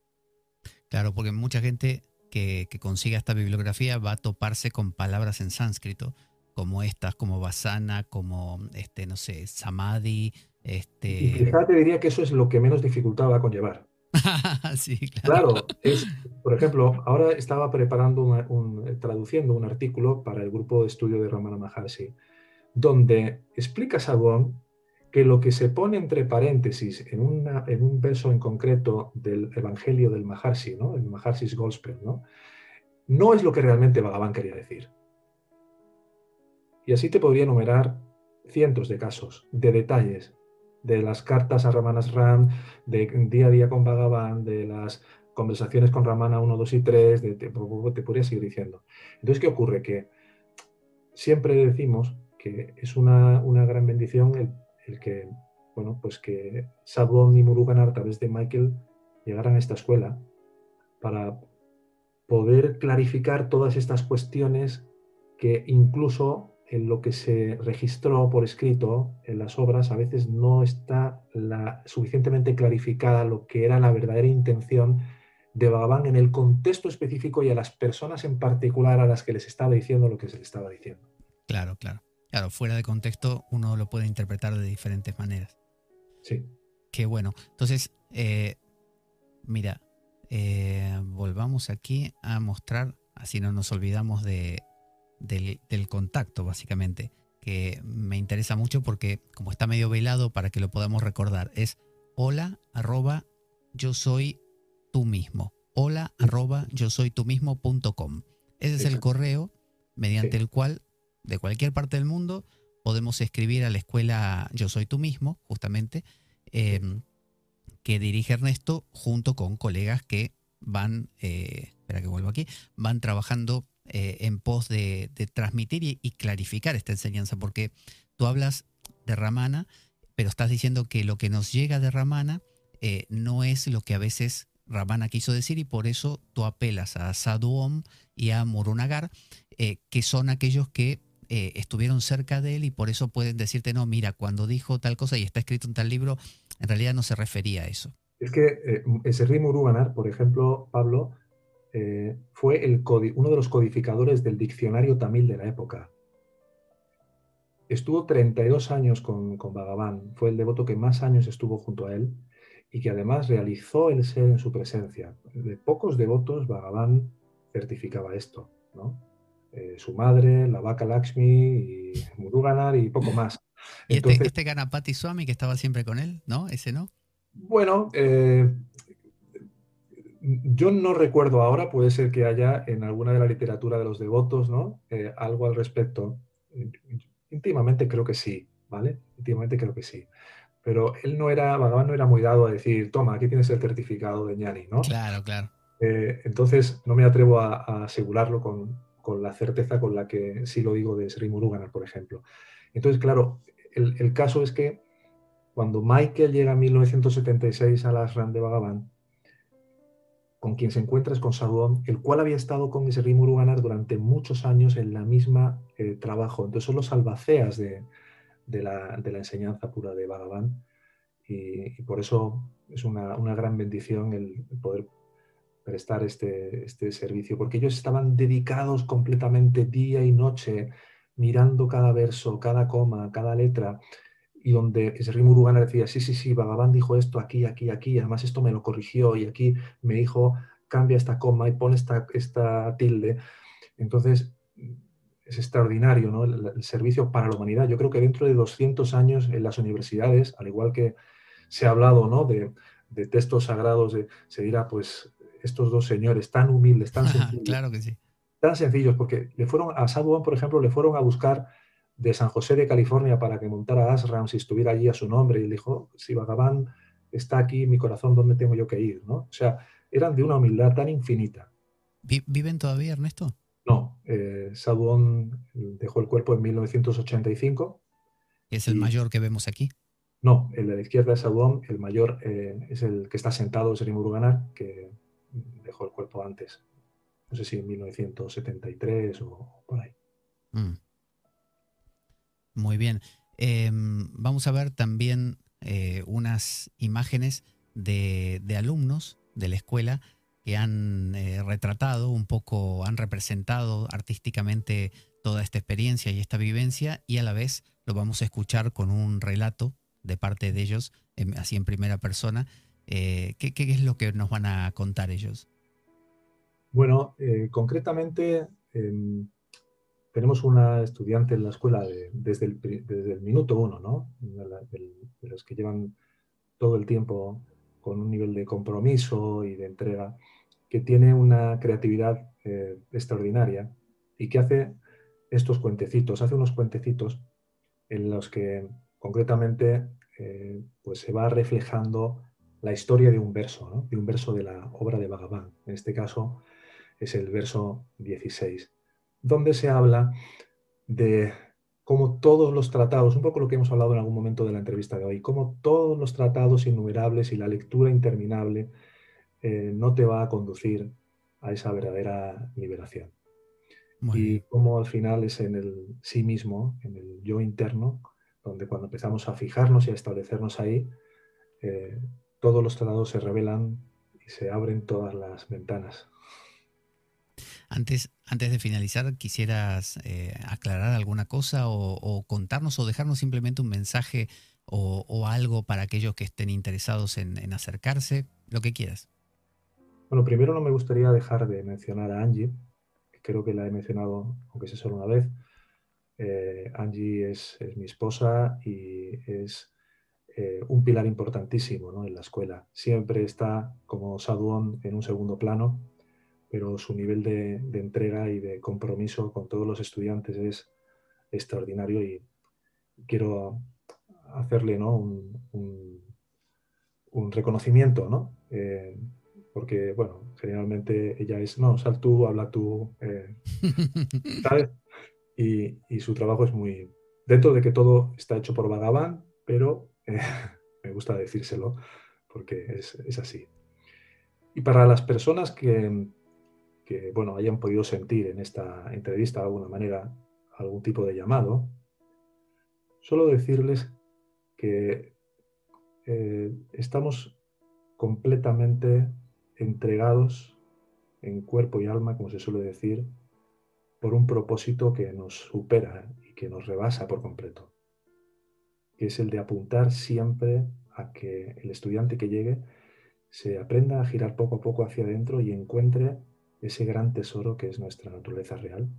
Claro, porque mucha gente que, consiga esta bibliografía va a toparse con palabras en sánscrito, como estas, como Vasana, como, este, no sé, Samadhi. Este... Y fíjate, diría que eso es lo que menos dificultad va a conllevar. sí, claro. Claro, es, por ejemplo, ahora estaba preparando, un, traduciendo un artículo para el grupo de estudio de Ramana Maharshi, donde explica Sadhuam que lo que se pone entre paréntesis en, un verso en concreto del Evangelio del Maharshi, ¿no? el Maharshi's Gospel, ¿no? no es lo que realmente Bhagavan quería decir. Y así te podría enumerar cientos de casos, de detalles, de las cartas a Ramanas Ram, de día a día con Bhagavan, de las conversaciones con Ramana 1, 2 y 3, de, te, podría seguir diciendo. Entonces, ¿qué ocurre? Que siempre decimos que es una, una gran bendición el el que, bueno, pues que Sadwon y Murugan a través de Michael llegaran a esta escuela para poder clarificar todas estas cuestiones que incluso en lo que se registró por escrito en las obras a veces no está la, suficientemente clarificada lo que era la verdadera intención de Bhagavan en el contexto específico y a las personas en particular a las que les estaba diciendo lo que se les estaba diciendo. Claro, claro. Claro, fuera de contexto uno lo puede interpretar de diferentes maneras. Sí. Qué bueno. Entonces, eh, mira, eh, volvamos aquí a mostrar, así no nos olvidamos de, del, contacto, básicamente, que me interesa mucho porque como está medio velado para que lo podamos recordar, es hola arroba yo soy tú mismo. hola arroba yo soy tú mismo.com. Ese es el correo mediante el cual de cualquier parte del mundo podemos escribir a la escuela Yo Soy Tú mismo, justamente, em, que dirige Ernesto junto con colegas que van, eh, espera que vuelvo aquí, van trabajando eh, en pos de, transmitir y, clarificar esta enseñanza, porque tú hablas de Ramana, pero estás diciendo que lo que nos llega de Ramana eh, no es lo que a veces Ramana quiso decir y por eso tú apelas a Sadhuom y a Murunagar, que son aquellos que eh, estuvieron cerca de él y por eso pueden decirte, no, mira, cuando dijo tal cosa y está escrito en tal libro, en realidad no se refería a eso. Es que eh, ese Sri Muruganar, por ejemplo, Pablo, eh, fue el uno de los codificadores del diccionario tamil de la época. Estuvo 32 años con, con Bhagavan, fue el devoto que más años estuvo junto a él y que además realizó el ser en su presencia. De pocos devotos, Bhagavan certificaba esto, ¿no? Eh, su madre, la vaca Lakshmi y Muruganar y poco más. ¿Y este, este Ganapati Swami que estaba siempre con él, no? ¿Ese no? Bueno, eh, yo no recuerdo ahora, puede ser que haya en alguna de la literatura de los devotos, ¿no? Eh, algo al respecto. Íntimamente creo que sí, ¿vale? Íntimamente creo que sí. Pero él no era, Bhagavan no era muy dado a decir, toma, aquí tienes el certificado de ñani, ¿no? Claro, claro. entonces no me atrevo a asegurarlo con, con la certeza con la que sí lo digo de Sri Muruganar, por ejemplo. Entonces, claro, el, caso es que cuando Michael llega en 1976 a las RAN de Bhagavan, con quien se encuentra es con Sadhuam, el cual había estado con Sri Muruganar durante muchos años en la misma eh, trabajo. Entonces son los albaceas de, la, enseñanza pura de Bhagavan y, por eso es una, gran bendición el poder prestar este, este servicio, porque ellos estaban dedicados completamente día y noche, mirando cada verso, cada coma, cada letra, y donde Sri Murugana decía, sí, sí, sí, Bhagavan dijo esto aquí, aquí, aquí, además esto me lo corrigió, y aquí me dijo, cambia esta coma y pone esta, esta tilde. Entonces, es extraordinario ¿no? el, servicio para la humanidad. Yo creo que dentro de 200 años en las universidades, al igual que se ha hablado ¿no? de, de textos sagrados, se dirá, pues estos dos señores tan humildes, tan sencillos. claro que sí. Tan sencillos, porque le fueron a Sadhuan, por ejemplo, le fueron a buscar de San José de California para que montara Ashram si estuviera allí a su nombre. Y le dijo, si Bhagavan está aquí, mi corazón, ¿dónde tengo yo que ir? ¿no? O sea, eran de una humildad tan infinita. ¿Viven todavía, Ernesto? No, eh, dejó el cuerpo en 1985. ¿Es el mayor que vemos aquí? No, el de la izquierda es Sadhuan, el mayor eh, es el que está sentado, es el Muruganar, que dejó el cuerpo antes. No sé si en 1973 o por ahí. Mm. Muy bien. Em, vamos a ver también eh, unas imágenes de, alumnos de la escuela que han eh, retratado un poco, han representado artísticamente toda esta experiencia y esta vivencia y a la vez lo vamos a escuchar con un relato de parte de ellos, así en primera persona, eh, ¿qué, es lo que nos van a contar ellos? Bueno, concretamente em, tenemos una estudiante en la escuela desde, el, minuto uno, ¿no? De, los que llevan todo el tiempo con un nivel de compromiso y de entrega, que tiene una creatividad eh, extraordinaria y que hace estos cuentecitos, hace unos cuentecitos en los que concretamente pues se va reflejando la historia de un verso, de un verso de la obra de Bhagavan. En este caso es el verso 16, donde se habla de cómo todos los tratados, un poco lo que hemos hablado en algún momento de la entrevista de hoy, cómo todos los tratados innumerables y la lectura interminable eh, no te va a conducir a esa verdadera liberación. y cómo al final es en el sí mismo, en el yo interno, donde cuando empezamos a fijarnos y a establecernos ahí, eh, todos los tratados se revelan y se abren todas las ventanas. Antes, antes de finalizar, ¿quisieras eh, aclarar alguna cosa o, contarnos o dejarnos simplemente un mensaje o, algo para aquellos que estén interesados en, acercarse? Lo que quieras. Bueno, primero no me gustaría dejar de mencionar a Angie, que creo que la he mencionado, aunque sea solo una vez. Eh, Angie es, es, mi esposa y es eh, un pilar importantísimo en la escuela. Siempre está como Saduón en un segundo plano, pero su nivel de, entrega y de compromiso con todos los estudiantes es extraordinario y quiero hacerle ¿no? un, reconocimiento, ¿no? Eh, porque, bueno, generalmente ella es, no, sal tú, habla tú, eh, ¿sabes? Y, su trabajo es muy, dentro de que todo está hecho por Bhagavan, pero eh, me gusta decírselo porque es, así. Y para las personas que, que, bueno, hayan podido sentir en esta entrevista de alguna manera algún tipo de llamado, solo decirles que eh, estamos completamente entregados en cuerpo y alma, como se suele decir, por un propósito que nos supera y que nos rebasa por completo, que es el de apuntar siempre a que el estudiante que llegue se aprenda a girar poco a poco hacia adentro y encuentre ese gran tesoro que es nuestra naturaleza real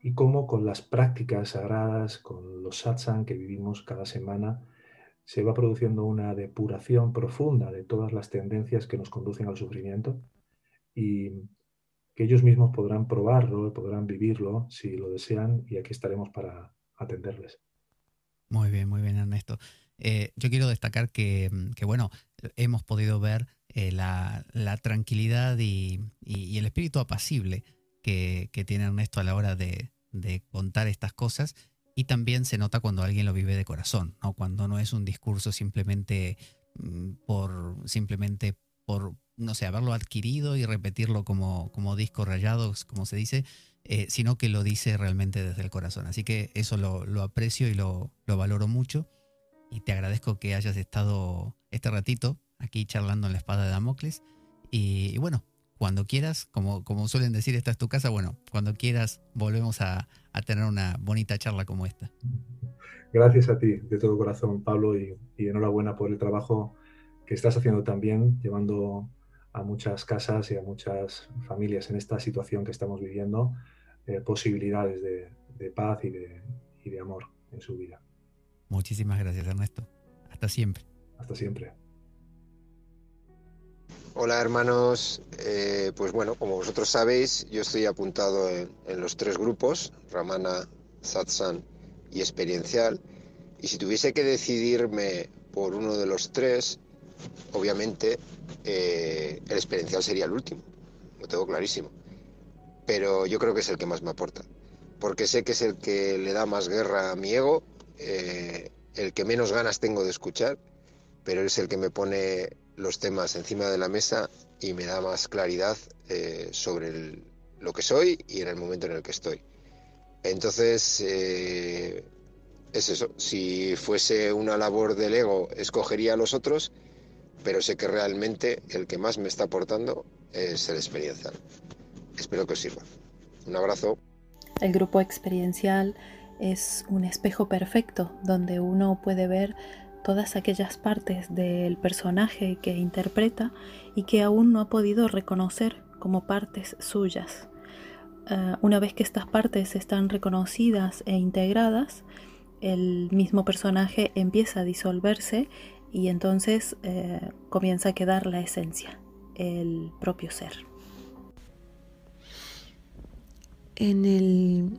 y cómo con las prácticas sagradas, con los satsang que vivimos cada semana, se va produciendo una depuración profunda de todas las tendencias que nos conducen al sufrimiento y que ellos mismos podrán probarlo, podrán vivirlo si lo desean y aquí estaremos para atenderles. Muy bien, muy bien Ernesto. Eh, yo quiero destacar que, bueno, hemos podido ver eh, la, tranquilidad y, el espíritu apacible que, tiene Ernesto a la hora de, contar estas cosas y también se nota cuando alguien lo vive de corazón, ¿no? Cuando no es un discurso simplemente mm, por, simplemente por, no sé, haberlo adquirido y repetirlo como, como disco rayado, como se dice, eh, sino que lo dice realmente desde el corazón. Así que eso lo, aprecio y lo, valoro mucho. Y te agradezco que hayas estado este ratito aquí charlando en la espada de Damocles. y bueno, cuando quieras, como, como suelen decir, esta es tu casa, bueno, cuando quieras volvemos a, tener una bonita charla como esta. Gracias a ti, de todo corazón, Pablo, y, enhorabuena por el trabajo que estás haciendo también, llevando a muchas casas y a muchas familias en esta situación que estamos viviendo eh, posibilidades de, paz y de, y de amor en su vida. Muchísimas gracias, Ernesto. Hasta siempre. Hasta siempre. Hola hermanos, eh, pues bueno, como vosotros sabéis, yo estoy apuntado en, los tres grupos, Ramana, Satsang y Experiencial, y si tuviese que decidirme por uno de los tres, obviamente eh, el Experiencial sería el último, lo tengo clarísimo, pero yo creo que es el que más me aporta, porque sé que es el que le da más guerra a mi ego, eh, el que menos ganas tengo de escuchar, pero es el que me pone los temas encima de la mesa y me da más claridad eh, sobre lo que soy y en el momento en el que estoy. Entonces, eh, es eso. Si fuese una labor del ego, escogería a los otros, pero sé que realmente el que más me está aportando es el experiencial. Espero que os sirva. Un abrazo. El grupo experiencial es un espejo perfecto donde uno puede ver todas aquellas partes del personaje que interpreta y que aún no ha podido reconocer como partes suyas. Eh, una vez que estas partes están reconocidas e integradas, el mismo personaje empieza a disolverse y entonces eh, comienza a quedar la esencia, el propio ser. En el,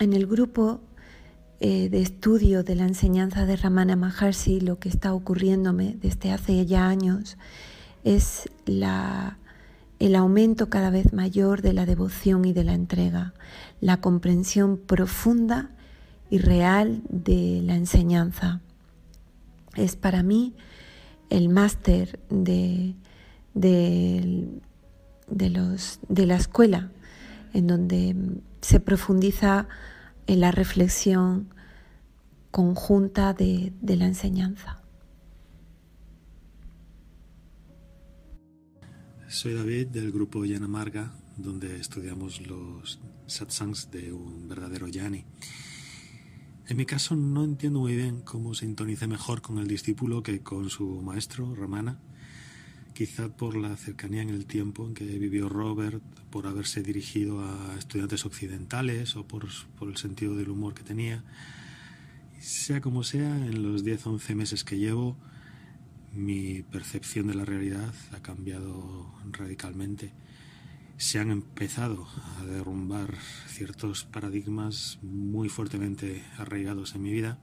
en el grupo eh, de estudio de la enseñanza de Ramana Maharshi, lo que está ocurriéndome desde hace ya años es la, el aumento cada vez mayor de la devoción y de la entrega, la comprensión profunda y real de la enseñanza. Es para mí el máster de, de, los, de la escuela, en donde se profundiza en la reflexión conjunta de, la enseñanza. Soy David del grupo Yanamarga, donde estudiamos los satsangs de un verdadero yani. En mi caso no entiendo muy bien cómo sintonice mejor con el discípulo que con su maestro, Ramana, quizá por la cercanía en el tiempo en que vivió Robert, por haberse dirigido a estudiantes occidentales o por, el sentido del humor que tenía. Sea como sea, en los 10-11 meses que llevo, mi percepción de la realidad ha cambiado radicalmente. Se han empezado a derrumbar ciertos paradigmas muy fuertemente arraigados en mi vida.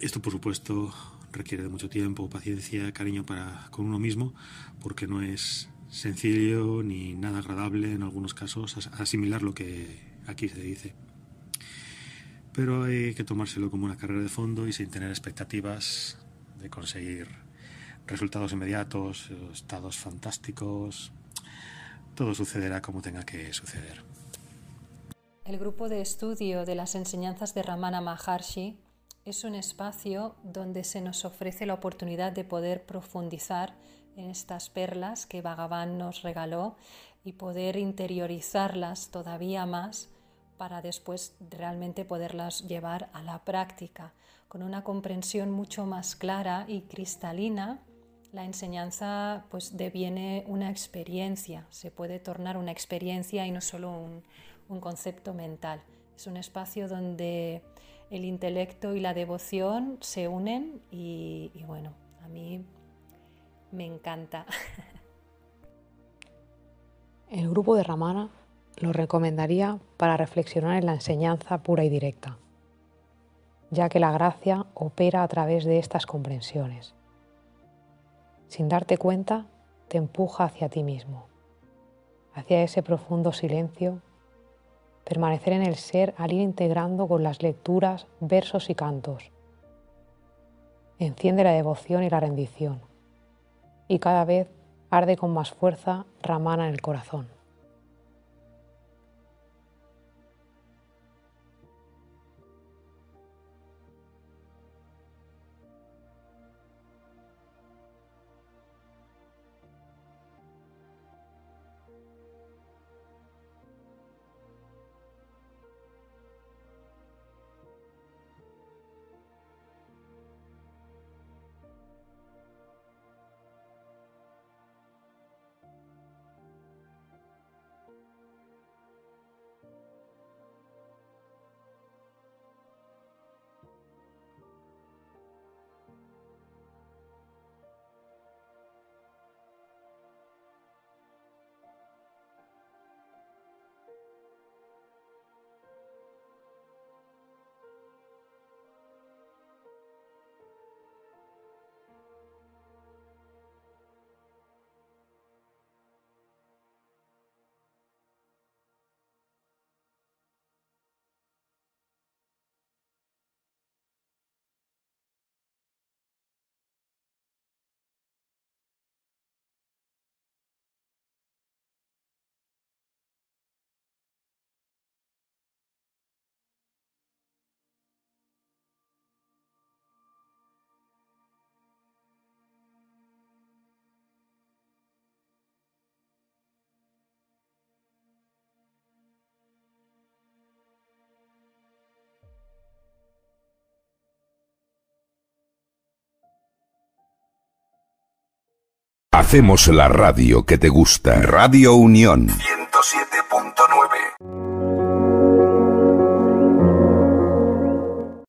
Esto, por supuesto, requiere mucho tiempo, paciencia, cariño para con uno mismo, porque no es sencillo ni nada agradable en algunos casos asimilar lo que aquí se dice. Pero hay que tomárselo como una carrera de fondo y sin tener expectativas de conseguir resultados inmediatos, estados fantásticos. Todo sucederá como tenga que suceder. El grupo de estudio de las enseñanzas de Ramana Maharshi es un espacio donde se nos ofrece la oportunidad de poder profundizar en estas perlas que Bhagavan nos regaló y poder interiorizarlas todavía más para después realmente poderlas llevar a la práctica. Con una comprensión mucho más clara y cristalina, la enseñanza pues deviene una experiencia, se puede tornar una experiencia y no solo un, un concepto mental. Es un espacio donde el intelecto y la devoción se unen y, bueno, a mí me encanta. El grupo de Ramana lo recomendaría para reflexionar en la enseñanza pura y directa, ya que la gracia opera a través de estas comprensiones. Sin darte cuenta, te empuja hacia ti mismo, hacia ese profundo silencio permanecer en el ser al ir integrando con las lecturas, versos y cantos. Enciende la devoción y la rendición, y cada vez arde con más fuerza Ramana en el corazón. Hacemos la radio que te gusta. Radio Unión 107.